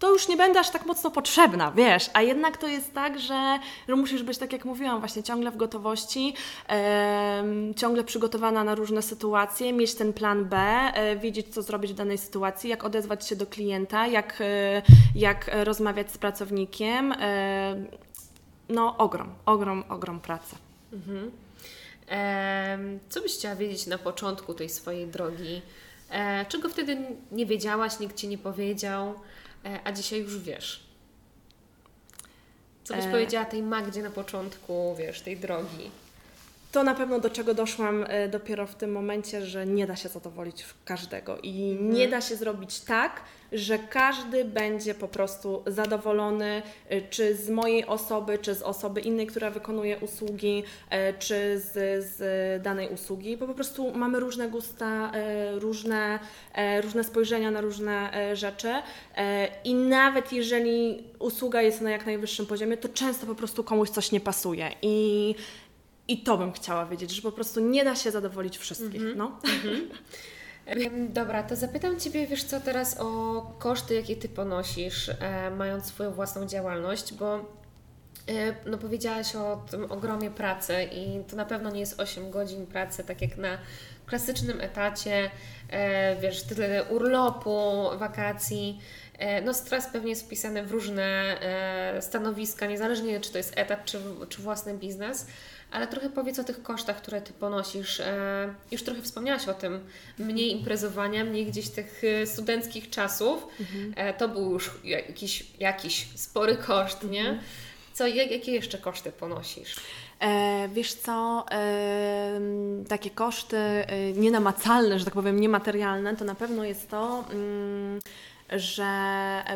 Speaker 2: to już nie będę aż tak mocno potrzebna, wiesz, a jednak to jest tak, że, że musisz być, tak jak mówiłam, właśnie ciągle w gotowości, em, ciągle przygotowana na różne sytuacje, mieć ten plan B, wiedzieć, co zrobić w danej sytuacji, jak odezwać się do klienta, jak, e, jak rozmawiać z pracownikiem. E, no, ogrom, ogrom, ogrom pracy.
Speaker 1: Em, Co byś chciała wiedzieć na początku tej swojej drogi? Czego wtedy nie wiedziałaś, nikt Ci nie powiedział, a dzisiaj już wiesz? Co byś
Speaker 2: E.
Speaker 1: powiedziała tej Magdzie na początku, wiesz, tej drogi?
Speaker 2: To na pewno do czego doszłam e, dopiero w tym momencie, że nie da się zadowolić każdego. I nie da się zrobić tak, że każdy będzie po prostu zadowolony, e, czy z mojej osoby, czy z osoby innej, która wykonuje usługi, e, czy z, z danej usługi, bo po prostu mamy różne gusta, różne, różne spojrzenia na różne rzeczy. I nawet jeżeli usługa jest na jak najwyższym poziomie, to często po prostu komuś coś nie pasuje. I i to bym chciała wiedzieć, że po prostu nie da się zadowolić wszystkich. No.
Speaker 1: Em, Dobra, to zapytam Ciebie, wiesz co, teraz o koszty, jakie Ty ponosisz, e, mając swoją własną działalność, bo e, no powiedziałaś o tym ogromie pracy i to na pewno nie jest 8 godzin pracy, tak jak na klasycznym etacie, e, wiesz, tyle urlopu, wakacji. E, No stres pewnie jest wpisany w różne e, stanowiska, niezależnie czy to jest etat, czy, czy własny biznes. Ale trochę powiedz o tych kosztach, które Ty ponosisz. E, Już trochę wspomniałaś o tym. Mniej imprezowania, mniej gdzieś tych e, studenckich czasów. E, To był już jakiś, jakiś spory koszt, nie? Co, jak, jakie jeszcze koszty ponosisz?
Speaker 2: E, wiesz co, em, takie koszty e, nienamacalne, że tak powiem, niematerialne, to na pewno jest to, mm, że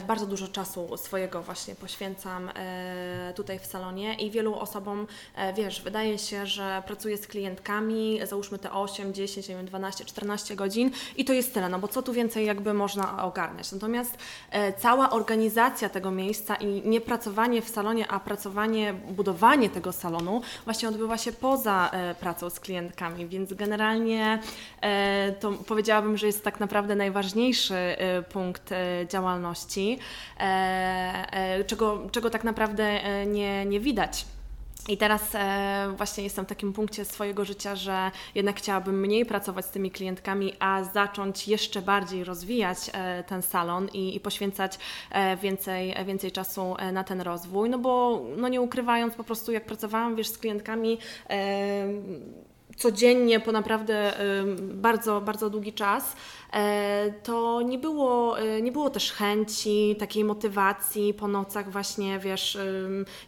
Speaker 2: bardzo dużo czasu swojego właśnie poświęcam e, tutaj w salonie i wielu osobom, e, wiesz, wydaje się, że pracuję z klientkami, załóżmy te 8, 10, nie wiem, 12, 14 godzin i to jest tyle, no bo co tu więcej jakby można ogarniać. Natomiast e, cała organizacja tego miejsca i nie pracowanie w salonie, a pracowanie, budowanie tego salonu właśnie odbywa się poza e, pracą z klientkami, więc generalnie e, to powiedziałabym, że jest tak naprawdę najważniejszy e, punkt e, działalności, e, e, czego, czego tak naprawdę e, nie, nie widać. I teraz e, właśnie jestem w takim punkcie swojego życia, że jednak chciałabym mniej pracować z tymi klientkami, a zacząć jeszcze bardziej rozwijać e, ten salon i, i poświęcać e, więcej, więcej czasu e, na ten rozwój. No bo no nie ukrywając, po prostu jak pracowałam wiesz, z klientkami. E, codziennie po naprawdę bardzo, bardzo długi czas, e, to nie było, e, nie było też chęci, takiej motywacji po nocach właśnie, wiesz,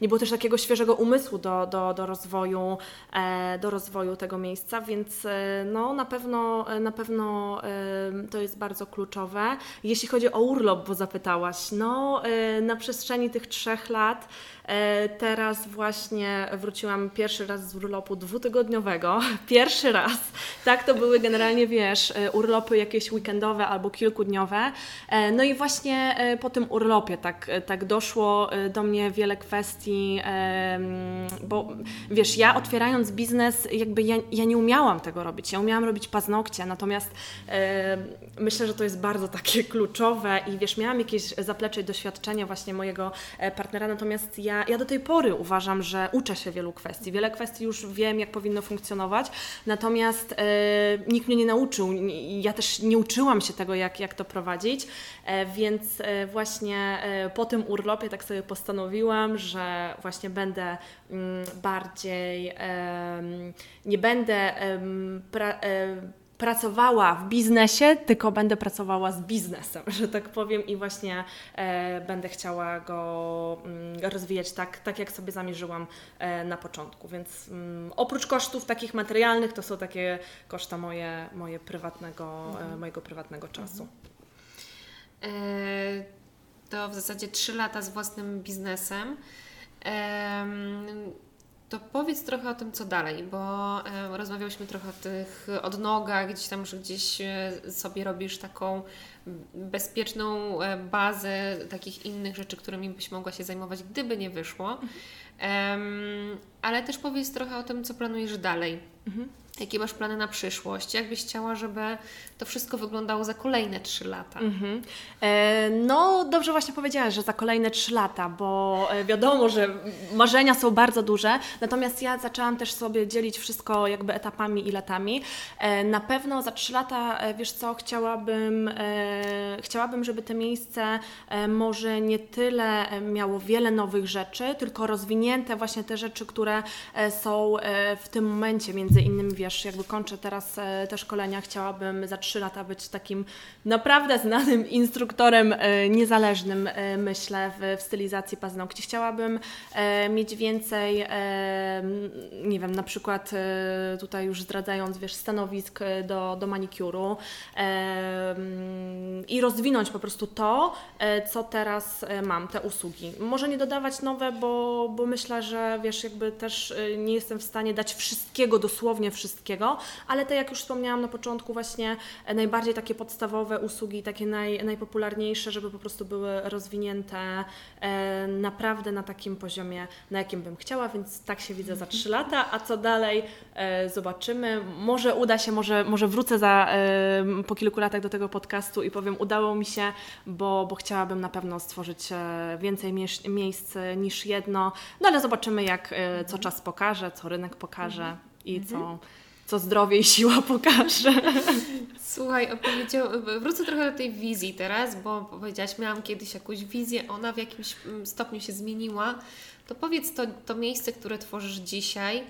Speaker 2: nie było też takiego świeżego umysłu do, do, do, rozwoju, e, do rozwoju tego miejsca, więc e, no, na pewno, e, na pewno to jest bardzo kluczowe. Jeśli chodzi o urlop, bo zapytałaś, no e, na przestrzeni tych trzech lat e, teraz właśnie wróciłam pierwszy raz z urlopu dwutygodniowego, [laughs] pierwszy raz, tak, to były generalnie, wiesz, e, urlopy jakieś weekendowe albo kilkudniowe, E, no i właśnie e, po tym urlopie tak, e, tak doszło do mnie wiele kwestii, bo wiesz, ja otwierając biznes, jakby ja, ja nie umiałam tego robić, ja umiałam robić paznokcie, natomiast myślę, że to jest bardzo takie [laughs] kluczowe i wiesz, miałam jakieś zaplecze i doświadczenia właśnie mojego partnera, natomiast ja, ja do tej pory uważam, że uczę się wielu kwestii, wiele kwestii już wiem, jak powinno funkcjonować. Natomiast nikt mnie nie nauczył, ja też nie uczyłam się tego, jak, jak to prowadzić, e, więc e, właśnie e, po tym urlopie tak sobie postanowiłam, że właśnie będę mm, bardziej, nie będę pra, pracowała w biznesie, tylko będę pracowała z biznesem, [laughs] że tak powiem, i właśnie e, będę chciała go mm, rozwijać tak, tak, jak sobie zamierzyłam e, na początku. Więc mm, oprócz kosztów takich materialnych, to są takie koszta moje, moje prywatnego, e, mhm. e, mojego prywatnego czasu.
Speaker 1: Mhm. to w zasadzie 3 lata z własnym biznesem. To powiedz trochę o tym, co dalej, bo e, rozmawiałyśmy trochę o tych odnogach, gdzieś tam, że gdzieś e, sobie robisz taką bezpieczną e, bazę takich innych rzeczy, którymi byś mogła się zajmować, gdyby nie wyszło. Mhm. ale też powiedz trochę o tym, co planujesz dalej. Mhm. Jakie masz plany na przyszłość? Jak byś chciała, żeby to wszystko wyglądało za kolejne trzy lata? Mhm.
Speaker 2: E, no, dobrze właśnie powiedziałaś, że za kolejne trzy lata, bo e, wiadomo, że marzenia są bardzo duże, natomiast ja zaczęłam też sobie dzielić wszystko jakby etapami i latami. E, na pewno za trzy lata, e, wiesz co, chciałabym, e, chciałabym, żeby to miejsce e, może nie tyle miało wiele nowych rzeczy, tylko rozwinięte właśnie te rzeczy, które są w tym momencie, między innymi, wiesz, jakby kończę teraz te szkolenia, chciałabym za trzy lata być takim naprawdę znanym [laughs] instruktorem e, niezależnym, e, myślę, w, w stylizacji paznokci. Chciałabym mieć więcej, nie wiem, na przykład tutaj już zdradzając, wiesz, stanowisk do, do manikiuru i rozwinąć po prostu to, co teraz mam, te usługi. Może nie dodawać nowe, bo, bo myślę, że wiesz, jakby też nie jestem w stanie dać wszystkiego, dosłownie wszystkiego, ale te, jak już wspomniałam na początku, właśnie e, najbardziej takie podstawowe usługi, takie naj, najpopularniejsze, żeby po prostu były rozwinięte e, naprawdę na takim poziomie, na jakim bym chciała, więc tak się widzę za 3 lata, a co dalej? E, zobaczymy. Może uda się, może, może wrócę za, e, po kilku latach do tego podcastu i powiem, udało mi się, bo, bo chciałabym na pewno stworzyć więcej miejsc niż jedno, no ale zobaczymy, jak co czas pokaże, co rynek pokaże i co, mhm co zdrowie i siła [laughs] pokaże.
Speaker 1: Słuchaj, wrócę trochę do tej wizji teraz, bo powiedziałaś, miałam kiedyś jakąś wizję, ona w jakimś mm, stopniu się zmieniła. To powiedz to, to miejsce, które tworzysz dzisiaj,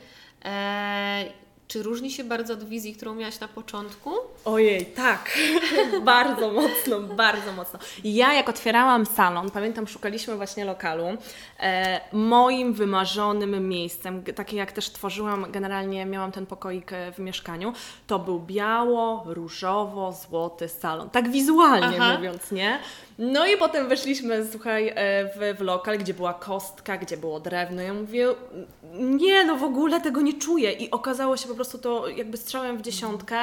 Speaker 1: e, czy różni się bardzo od wizji, którą miałaś na początku?
Speaker 2: Ojej, tak. [laughs] bardzo mocno, bardzo mocno. Ja jak otwierałam salon, pamiętam, szukaliśmy właśnie lokalu, e, moim wymarzonym miejscem, takie jak też tworzyłam, generalnie miałam ten pokoik e, w mieszkaniu, to był biało-różowo-złoty salon. Tak wizualnie Aha. mówiąc, nie? No i potem weszliśmy, słuchaj, e, w, w lokal, gdzie była kostka, gdzie było drewno. Ja mówię, nie, no w ogóle tego nie czuję. I okazało się po prostu to jakby strzałem w dziesiątkę,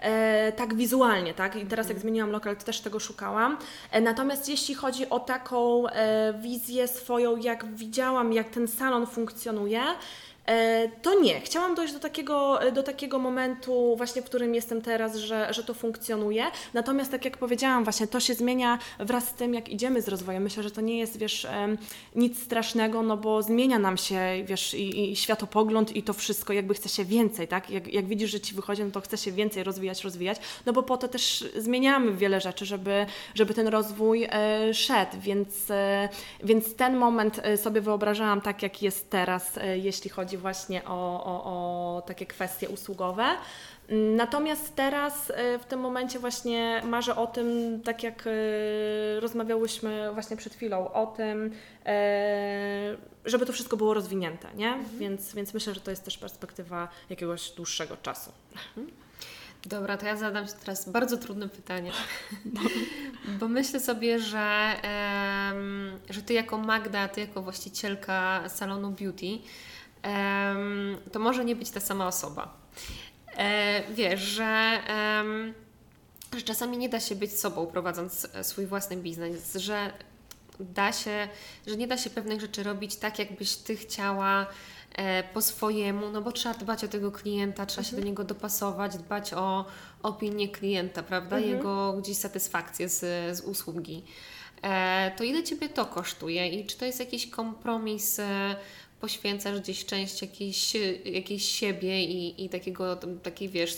Speaker 2: e, tak wizualnie, tak? I teraz jak zmieniłam lokal, to też tego szukałam. E, natomiast jeśli chodzi o taką e, wizję swoją, jak widziałam, jak ten salon funkcjonuje, to nie. Chciałam dojść do takiego, do takiego momentu, właśnie w którym jestem teraz, że, że to funkcjonuje. Natomiast, tak jak powiedziałam, właśnie to się zmienia wraz z tym, jak idziemy z rozwojem. Myślę, że to nie jest, wiesz, nic strasznego, no bo zmienia nam się, wiesz, i, i światopogląd i to wszystko, jakby chce się więcej, tak? Jak, jak widzisz, że ci wychodzi, no to chce się więcej rozwijać, rozwijać, no bo po to też zmieniamy wiele rzeczy, żeby, żeby ten rozwój e, szedł, więc, e, więc ten moment e, sobie wyobrażałam tak, jak jest teraz, e, jeśli chodzi chodzi właśnie o, o, o takie kwestie usługowe. Natomiast teraz e, w tym momencie właśnie marzę o tym, tak jak e, rozmawiałyśmy właśnie przed chwilą, o tym, e, żeby to wszystko było rozwinięte, nie? Mhm. Więc, więc myślę, że to jest też perspektywa jakiegoś dłuższego czasu. Mhm.
Speaker 1: Dobra, to ja zadam Ci teraz bardzo trudne pytanie. [laughs] Bo myślę sobie, że, że Ty jako Magda, Ty jako właścicielka salonu beauty, to może nie być ta sama osoba. E, wiesz, że, że czasami nie da się być sobą prowadząc e, swój własny biznes, że da się, że nie da się pewnych rzeczy robić tak, jakbyś Ty chciała e, po swojemu, no bo trzeba dbać o tego klienta, trzeba mhm. się do mhm. niego dopasować, dbać o opinię klienta, prawda, mhm. jego gdzieś satysfakcję z, z usługi. To ile Ciebie to kosztuje i czy to jest jakiś kompromis poświęcasz gdzieś część jakiejś, jakiejś siebie i, i takiego, takiej wiesz,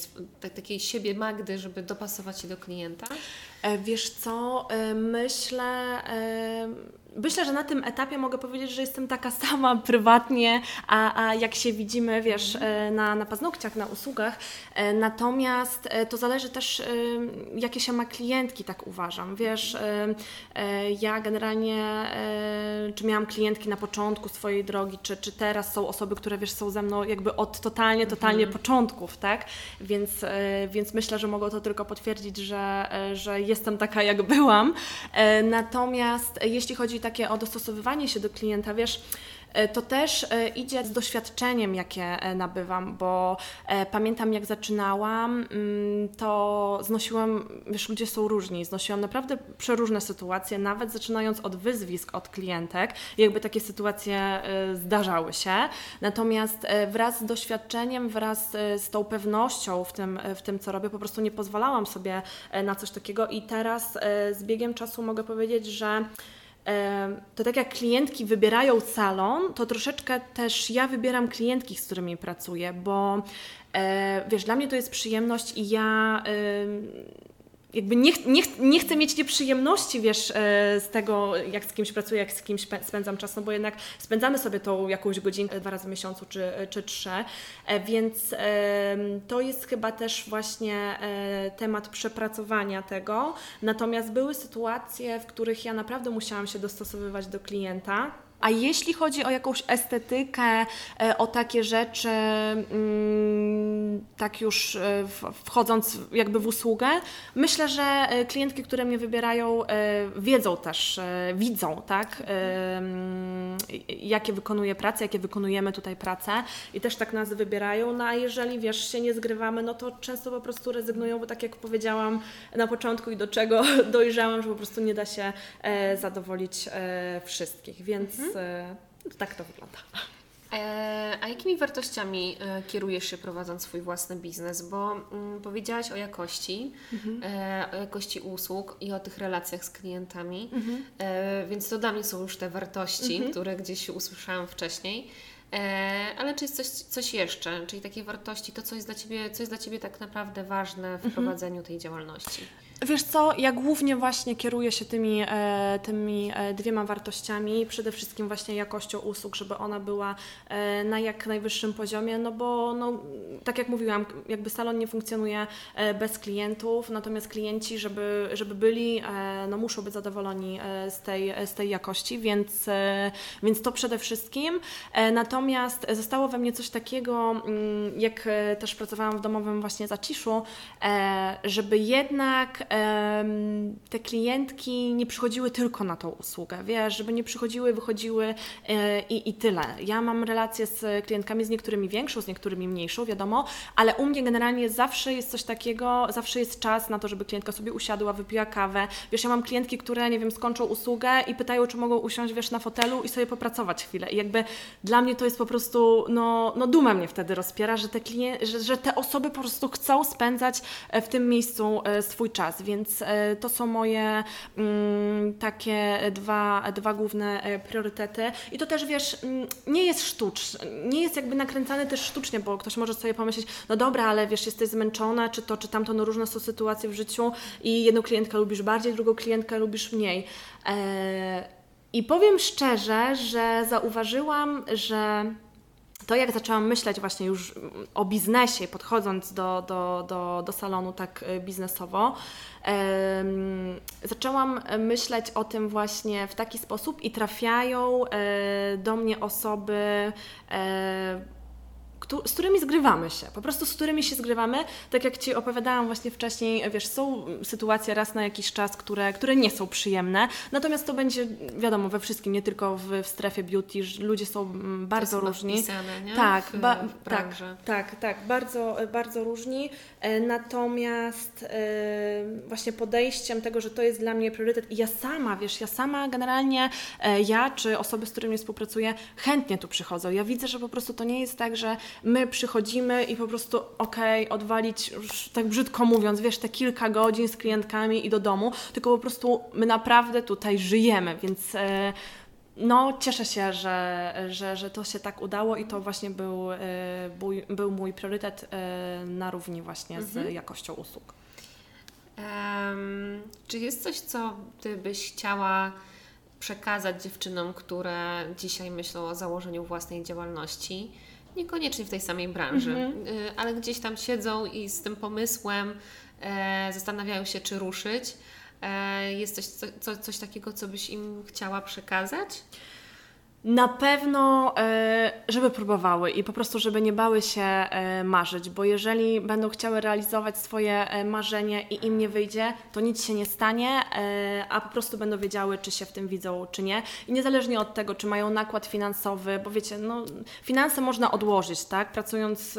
Speaker 1: takiej siebie Magdy, żeby dopasować się do klienta?
Speaker 2: E, wiesz co, e, myślę, e, myślę, że na tym etapie mogę powiedzieć, że jestem taka [laughs] sama prywatnie, a, a jak się widzimy, wiesz, na, na paznokciach, na usługach. Natomiast to zależy też, jakie się ma klientki, tak uważam. Wiesz, ja generalnie, czy miałam klientki na początku swojej drogi, czy, czy teraz są osoby, które, wiesz, są ze mną jakby od totalnie, totalnie mhm. początków, tak? Więc, więc myślę, że mogą to tylko potwierdzić, że, że jestem taka, jak byłam. E, natomiast jeśli chodzi takie o dostosowywanie się do klienta, wiesz, E, to też e, idzie z doświadczeniem, jakie e, nabywam, bo pamiętam jak zaczynałam, mm, to znosiłam, wiesz, ludzie są różni, znosiłam naprawdę przeróżne sytuacje, nawet zaczynając od wyzwisk od klientek, jakby takie sytuacje zdarzały się. Natomiast wraz z doświadczeniem, wraz z tą pewnością w tym, w tym co robię, po prostu nie pozwalałam sobie na coś takiego i teraz z biegiem czasu mogę powiedzieć, że to tak jak klientki wybierają salon, to troszeczkę też ja wybieram klientki, z którymi pracuję, bo e, wiesz, dla mnie to jest przyjemność i ja jakby nie, nie, nie chcę mieć nieprzyjemności, wiesz, e, z tego, jak z kimś pracuję, jak z kimś spędzam czas, no bo jednak spędzamy sobie tą jakąś godzinkę dwa razy w miesiącu czy, czy trzy, e, więc to jest chyba też właśnie e, temat przepracowania tego. Natomiast były sytuacje, w których ja naprawdę musiałam się dostosowywać do klienta, a jeśli chodzi o jakąś estetykę, e, o takie rzeczy, mm, tak już e, wchodząc jakby w usługę, myślę, że e, klientki, które mnie wybierają, wiedzą też, widzą, tak, jakie wykonuję prace, jakie wykonujemy tutaj pracę i też tak nas wybierają, no a jeżeli, wiesz, się nie zgrywamy, no to często po prostu rezygnują, bo tak jak powiedziałam na początku i do czego [laughs] dojrzałam, że po prostu nie da się zadowolić wszystkich, więc mhm. E, tak to wygląda.
Speaker 1: E, a jakimi wartościami e, kierujesz się prowadząc swój własny biznes? Bo mm, powiedziałaś o jakości, mhm. o jakości usług i o tych relacjach z klientami, mhm. więc to dla mnie są już te wartości, mhm. które gdzieś usłyszałam wcześniej. Ale czy jest coś, coś jeszcze, czyli takie wartości, to co jest dla Ciebie, co jest dla Ciebie tak naprawdę ważne w mhm. prowadzeniu tej działalności?
Speaker 2: Wiesz co, ja głównie właśnie kieruję się tymi, e, tymi e, dwiema wartościami, przede wszystkim właśnie jakością usług, żeby ona była e, na jak najwyższym poziomie, no bo no, tak jak mówiłam, jakby salon nie funkcjonuje bez klientów, natomiast klienci, żeby, żeby byli, no muszą być zadowoleni z tej, z tej jakości, więc, więc to przede wszystkim. Natomiast zostało we mnie coś takiego, mm, jak też pracowałam w domowym właśnie zaciszu, żeby jednak te klientki nie przychodziły tylko na tą usługę, wiesz, żeby nie przychodziły, wychodziły e, i, i tyle. Ja mam relacje z klientkami, z niektórymi większą, z niektórymi mniejszą, wiadomo, ale u mnie generalnie zawsze jest coś takiego, zawsze jest czas na to, żeby klientka sobie usiadła, wypiła kawę. Wiesz, ja mam klientki, które, nie wiem, skończą usługę i pytają, czy mogą usiąść, wiesz, na fotelu i sobie popracować chwilę. I jakby dla mnie to jest po prostu, no, no duma mnie wtedy rozpiera, że te, klient, że, że te osoby po prostu chcą spędzać e, w tym miejscu e, swój czas więc e, to są moje mm, takie dwa, dwa główne e, priorytety. I to też wiesz, mm, nie jest sztuczne, nie jest jakby nakręcane też sztucznie, bo ktoś może sobie pomyśleć, no dobra, ale wiesz, jesteś zmęczona, czy to, czy tamto, no różne są sytuacje w życiu i jedną klientkę lubisz bardziej, drugą klientkę lubisz mniej. E, I powiem szczerze, że zauważyłam, że to jak zaczęłam myśleć właśnie już o biznesie, podchodząc do, do, do, do salonu tak y, biznesowo, zaczęłam myśleć o tym właśnie w taki sposób i trafiają e, do mnie osoby, e, z którymi zgrywamy się, po prostu z którymi się zgrywamy. Tak jak Ci opowiadałam właśnie wcześniej, wiesz, są sytuacje raz na jakiś czas, które, które nie są przyjemne, natomiast to będzie, wiadomo, we wszystkim, nie tylko w, w strefie beauty, że ludzie są mm, bardzo różni.
Speaker 1: Wpisane, nie?
Speaker 2: Tak, w, ba, w tak, tak, tak, bardzo, bardzo różni, e, natomiast e, właśnie podejściem tego, że to jest dla mnie priorytet i ja sama, wiesz, ja sama generalnie, e, ja czy osoby, z którymi współpracuję, chętnie tu przychodzą. Ja widzę, że po prostu to nie jest tak, że my przychodzimy i po prostu okej, okay, odwalić, już tak brzydko mówiąc, wiesz, te kilka godzin z klientkami i do domu, tylko po prostu my naprawdę tutaj żyjemy, więc e, no, cieszę się, że, że, że to się tak udało i to właśnie był, e, był, mój priorytet e, na równi właśnie z
Speaker 1: Mhm.
Speaker 2: jakością usług.
Speaker 1: Em, czy jest coś, co Ty byś chciała przekazać dziewczynom, które dzisiaj myślą o założeniu własnej działalności? Niekoniecznie w tej samej branży, y, ale gdzieś tam siedzą i z tym pomysłem e, zastanawiają się, czy ruszyć. E, jest coś, co, co, coś takiego, co byś im chciała przekazać?
Speaker 2: Na pewno, e, żeby próbowały i po prostu, żeby nie bały się e, marzyć, bo jeżeli będą chciały realizować swoje e, marzenie i im nie wyjdzie, to nic się nie stanie, a po prostu będą wiedziały, czy się w tym widzą, czy nie. I niezależnie od tego, czy mają nakład finansowy, bo wiecie, no, finanse można odłożyć, tak? Pracując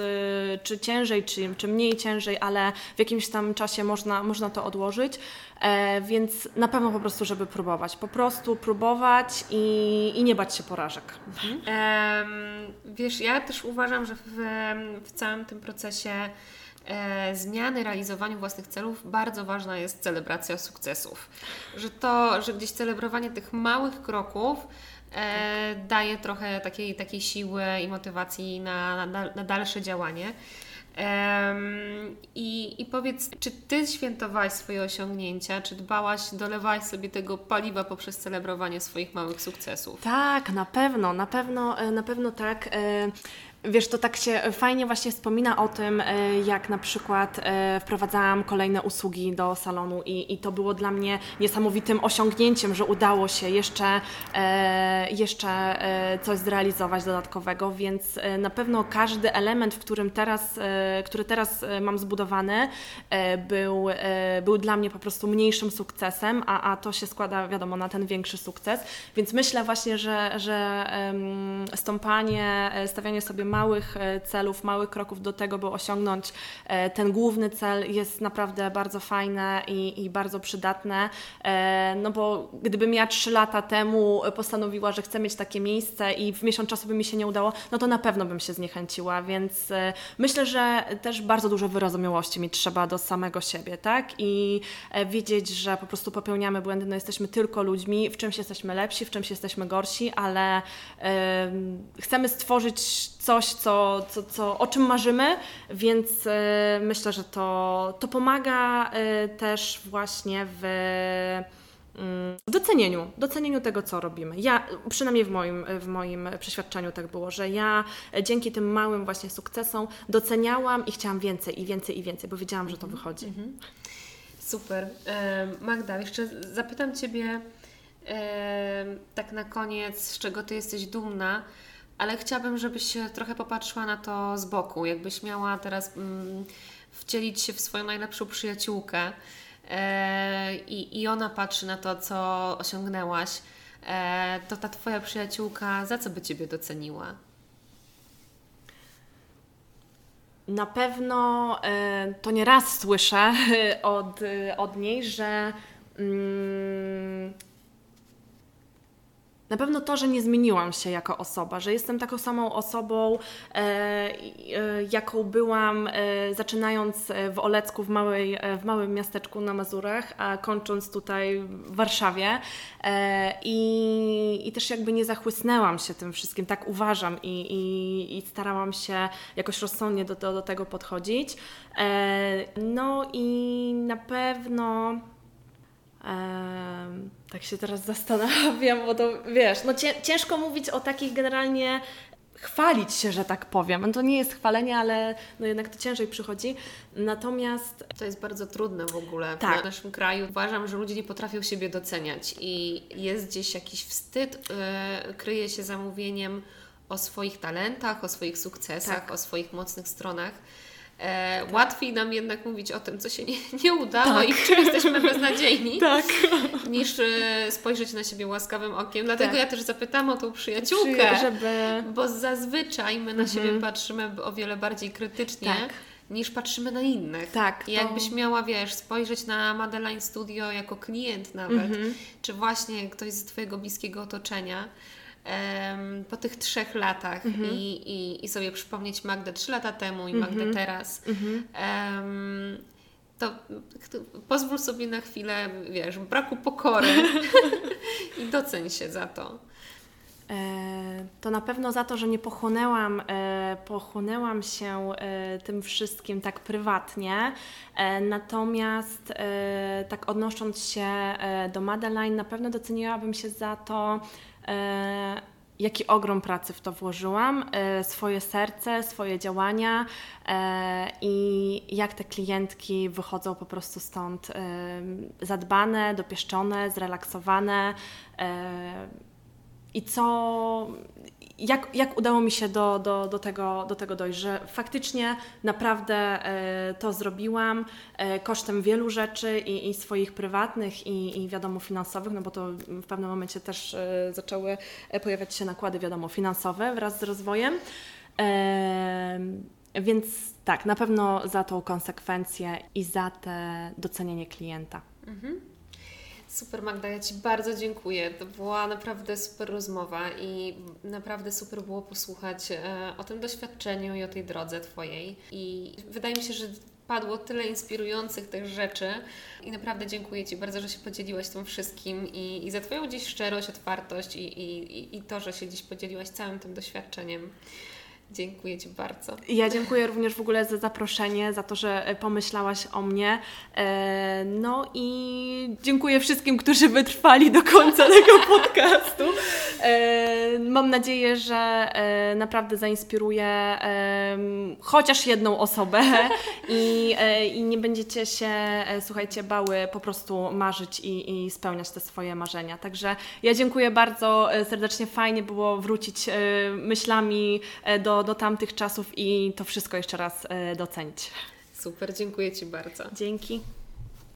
Speaker 2: czy ciężej, czy, czy mniej ciężej, ale w jakimś tam czasie można, można to odłożyć. Więc na pewno po prostu, żeby próbować. Po prostu próbować i, i nie bać się porażek.
Speaker 1: Em, wiesz, ja też uważam, że w, w całym tym procesie e, zmiany, realizowaniu własnych celów bardzo ważna jest celebracja sukcesów. Że to, że gdzieś celebrowanie tych małych kroków e, daje trochę takiej, takiej siły i motywacji na, na, na dalsze działanie. I, I powiedz, czy Ty świętowałaś swoje osiągnięcia, czy dbałaś, dolewałaś sobie tego paliwa poprzez celebrowanie swoich małych sukcesów?
Speaker 2: Tak, na pewno, na pewno, e, na pewno tak. Wiesz, to tak się fajnie właśnie wspomina o tym, e, jak na przykład e, wprowadzałam kolejne usługi do salonu i, i to było dla mnie niesamowitym osiągnięciem, że udało się jeszcze, e, jeszcze coś zrealizować dodatkowego, więc na pewno każdy element, w którym teraz, który teraz mam zbudowany, był, był dla mnie po prostu mniejszym sukcesem, a, a to się składa, wiadomo, na ten większy sukces, więc myślę właśnie, że, że stąpanie, stawianie sobie małych e, celów, małych kroków do tego, by osiągnąć e, ten główny cel jest naprawdę bardzo fajne i, i bardzo przydatne. E, No bo gdybym ja trzy lata temu postanowiła, że chcę mieć takie miejsce i w miesiąc czasu by mi się nie udało, no to na pewno bym się zniechęciła, więc myślę, że też bardzo dużo wyrozumiałości mieć trzeba do samego siebie, tak? I wiedzieć, że po prostu popełniamy błędy, no jesteśmy tylko ludźmi, w czymś jesteśmy lepsi, w czymś jesteśmy gorsi, ale em, chcemy stworzyć coś, co, co, co, o czym marzymy, więc e, myślę, że to, to pomaga e, też właśnie w mm, docenieniu, docenieniu tego, co robimy. Ja, przynajmniej w moim, w moim przeświadczeniu tak było, że ja e, dzięki tym małym właśnie sukcesom doceniałam i chciałam więcej i więcej i więcej, bo wiedziałam, że to wychodzi.
Speaker 1: Super. Em, Magda, jeszcze zapytam Ciebie tak na koniec, z czego Ty jesteś dumna, ale chciałabym, żebyś trochę popatrzyła na to z boku, jakbyś miała teraz mm, wcielić się w swoją najlepszą przyjaciółkę e, i, i ona patrzy na to, co osiągnęłaś, e, to ta Twoja przyjaciółka za co by Ciebie doceniła?
Speaker 2: Na pewno e, to nie raz słyszę [laughs] od, e, od niej, że mm, na pewno to, że nie zmieniłam się jako osoba, że jestem taką samą osobą, e, e, jaką byłam e, zaczynając e, w Olecku, w, małej, e, w małym miasteczku na Mazurach, a kończąc tutaj w Warszawie. E, i, I też jakby nie zachłysnęłam się tym wszystkim, tak uważam i, i, i starałam się jakoś rozsądnie do, do, do tego podchodzić. No i na pewno. Tak się teraz zastanawiam, bo to wiesz, no cię, ciężko mówić o takich generalnie chwalić się, że tak powiem. No to nie jest chwalenie, ale no jednak to ciężej przychodzi. Natomiast
Speaker 1: To jest bardzo trudne w ogóle
Speaker 2: Tak.
Speaker 1: w naszym kraju. Uważam, że ludzie nie potrafią siebie doceniać i jest gdzieś jakiś wstyd, yy, kryje się zamówieniem o swoich talentach, o swoich sukcesach,
Speaker 2: Tak.
Speaker 1: o swoich mocnych stronach. E, Łatwiej nam jednak mówić o tym, co się nie, nie udało
Speaker 2: Tak.
Speaker 1: i w czym jesteśmy beznadziejni, [laughs]
Speaker 2: tak.
Speaker 1: niż e, spojrzeć na siebie łaskawym okiem. Dlatego
Speaker 2: Tak.
Speaker 1: ja też zapytam o tą przyjaciółkę,
Speaker 2: żeby
Speaker 1: bo zazwyczaj my na siebie
Speaker 2: Mhm.
Speaker 1: patrzymy o wiele bardziej krytycznie
Speaker 2: Tak.
Speaker 1: niż patrzymy na innych.
Speaker 2: tak. To-
Speaker 1: jakbyś miała, wiesz, spojrzeć na Madeline Studio jako klient nawet,
Speaker 2: Mhm.
Speaker 1: czy właśnie ktoś z Twojego bliskiego otoczenia, em, po tych trzech latach
Speaker 2: Mhm.
Speaker 1: i, i, i sobie przypomnieć Magdę trzy lata temu i. Magdę teraz,
Speaker 2: Mhm.
Speaker 1: em, to, to pozwól sobie na chwilę, wiesz, braku pokory [laughs] i doceń się za to.
Speaker 2: E, to na pewno za to, że nie pochłonęłam, e, pochłonęłam się e, tym wszystkim tak prywatnie. Natomiast tak odnosząc się do Madeline, na pewno doceniłabym się za to, jaki ogrom pracy w to włożyłam, swoje serce, swoje działania i jak te klientki wychodzą po prostu stąd zadbane, dopieszczone, zrelaksowane i co, jak, jak udało mi się do, do, do, tego, do tego dojść, że faktycznie naprawdę e, to zrobiłam e, kosztem wielu rzeczy i, i swoich prywatnych i, i wiadomo finansowych, no bo to w pewnym momencie też e, zaczęły pojawiać się nakłady wiadomo finansowe wraz z rozwojem. Więc tak, na pewno za tą konsekwencję i za te docenienie klienta. Mhm.
Speaker 1: Super Magda, ja Ci bardzo dziękuję. To była naprawdę super rozmowa i naprawdę super było posłuchać e, o tym doświadczeniu i o tej drodze Twojej. I wydaje mi się, że padło tyle inspirujących tych rzeczy i naprawdę dziękuję Ci bardzo, że się podzieliłaś tym wszystkim i, i za Twoją dziś szczerość, otwartość i, i, i to, że się dziś podzieliłaś całym tym doświadczeniem. Dziękuję Ci bardzo.
Speaker 2: Ja dziękuję również w ogóle za zaproszenie, za to, że e, pomyślałaś o mnie. E, no i dziękuję wszystkim, którzy wytrwali do końca [laughs] tego podcastu. E, mam nadzieję, że naprawdę zainspiruję chociaż jedną osobę i, i nie będziecie się, słuchajcie, bały po prostu marzyć i, i spełniać te swoje marzenia. Także ja dziękuję bardzo serdecznie. Fajnie było wrócić myślami do do, tamtych czasów i to wszystko jeszcze raz e, docenić.
Speaker 1: Super, dziękuję Ci bardzo.
Speaker 2: Dzięki.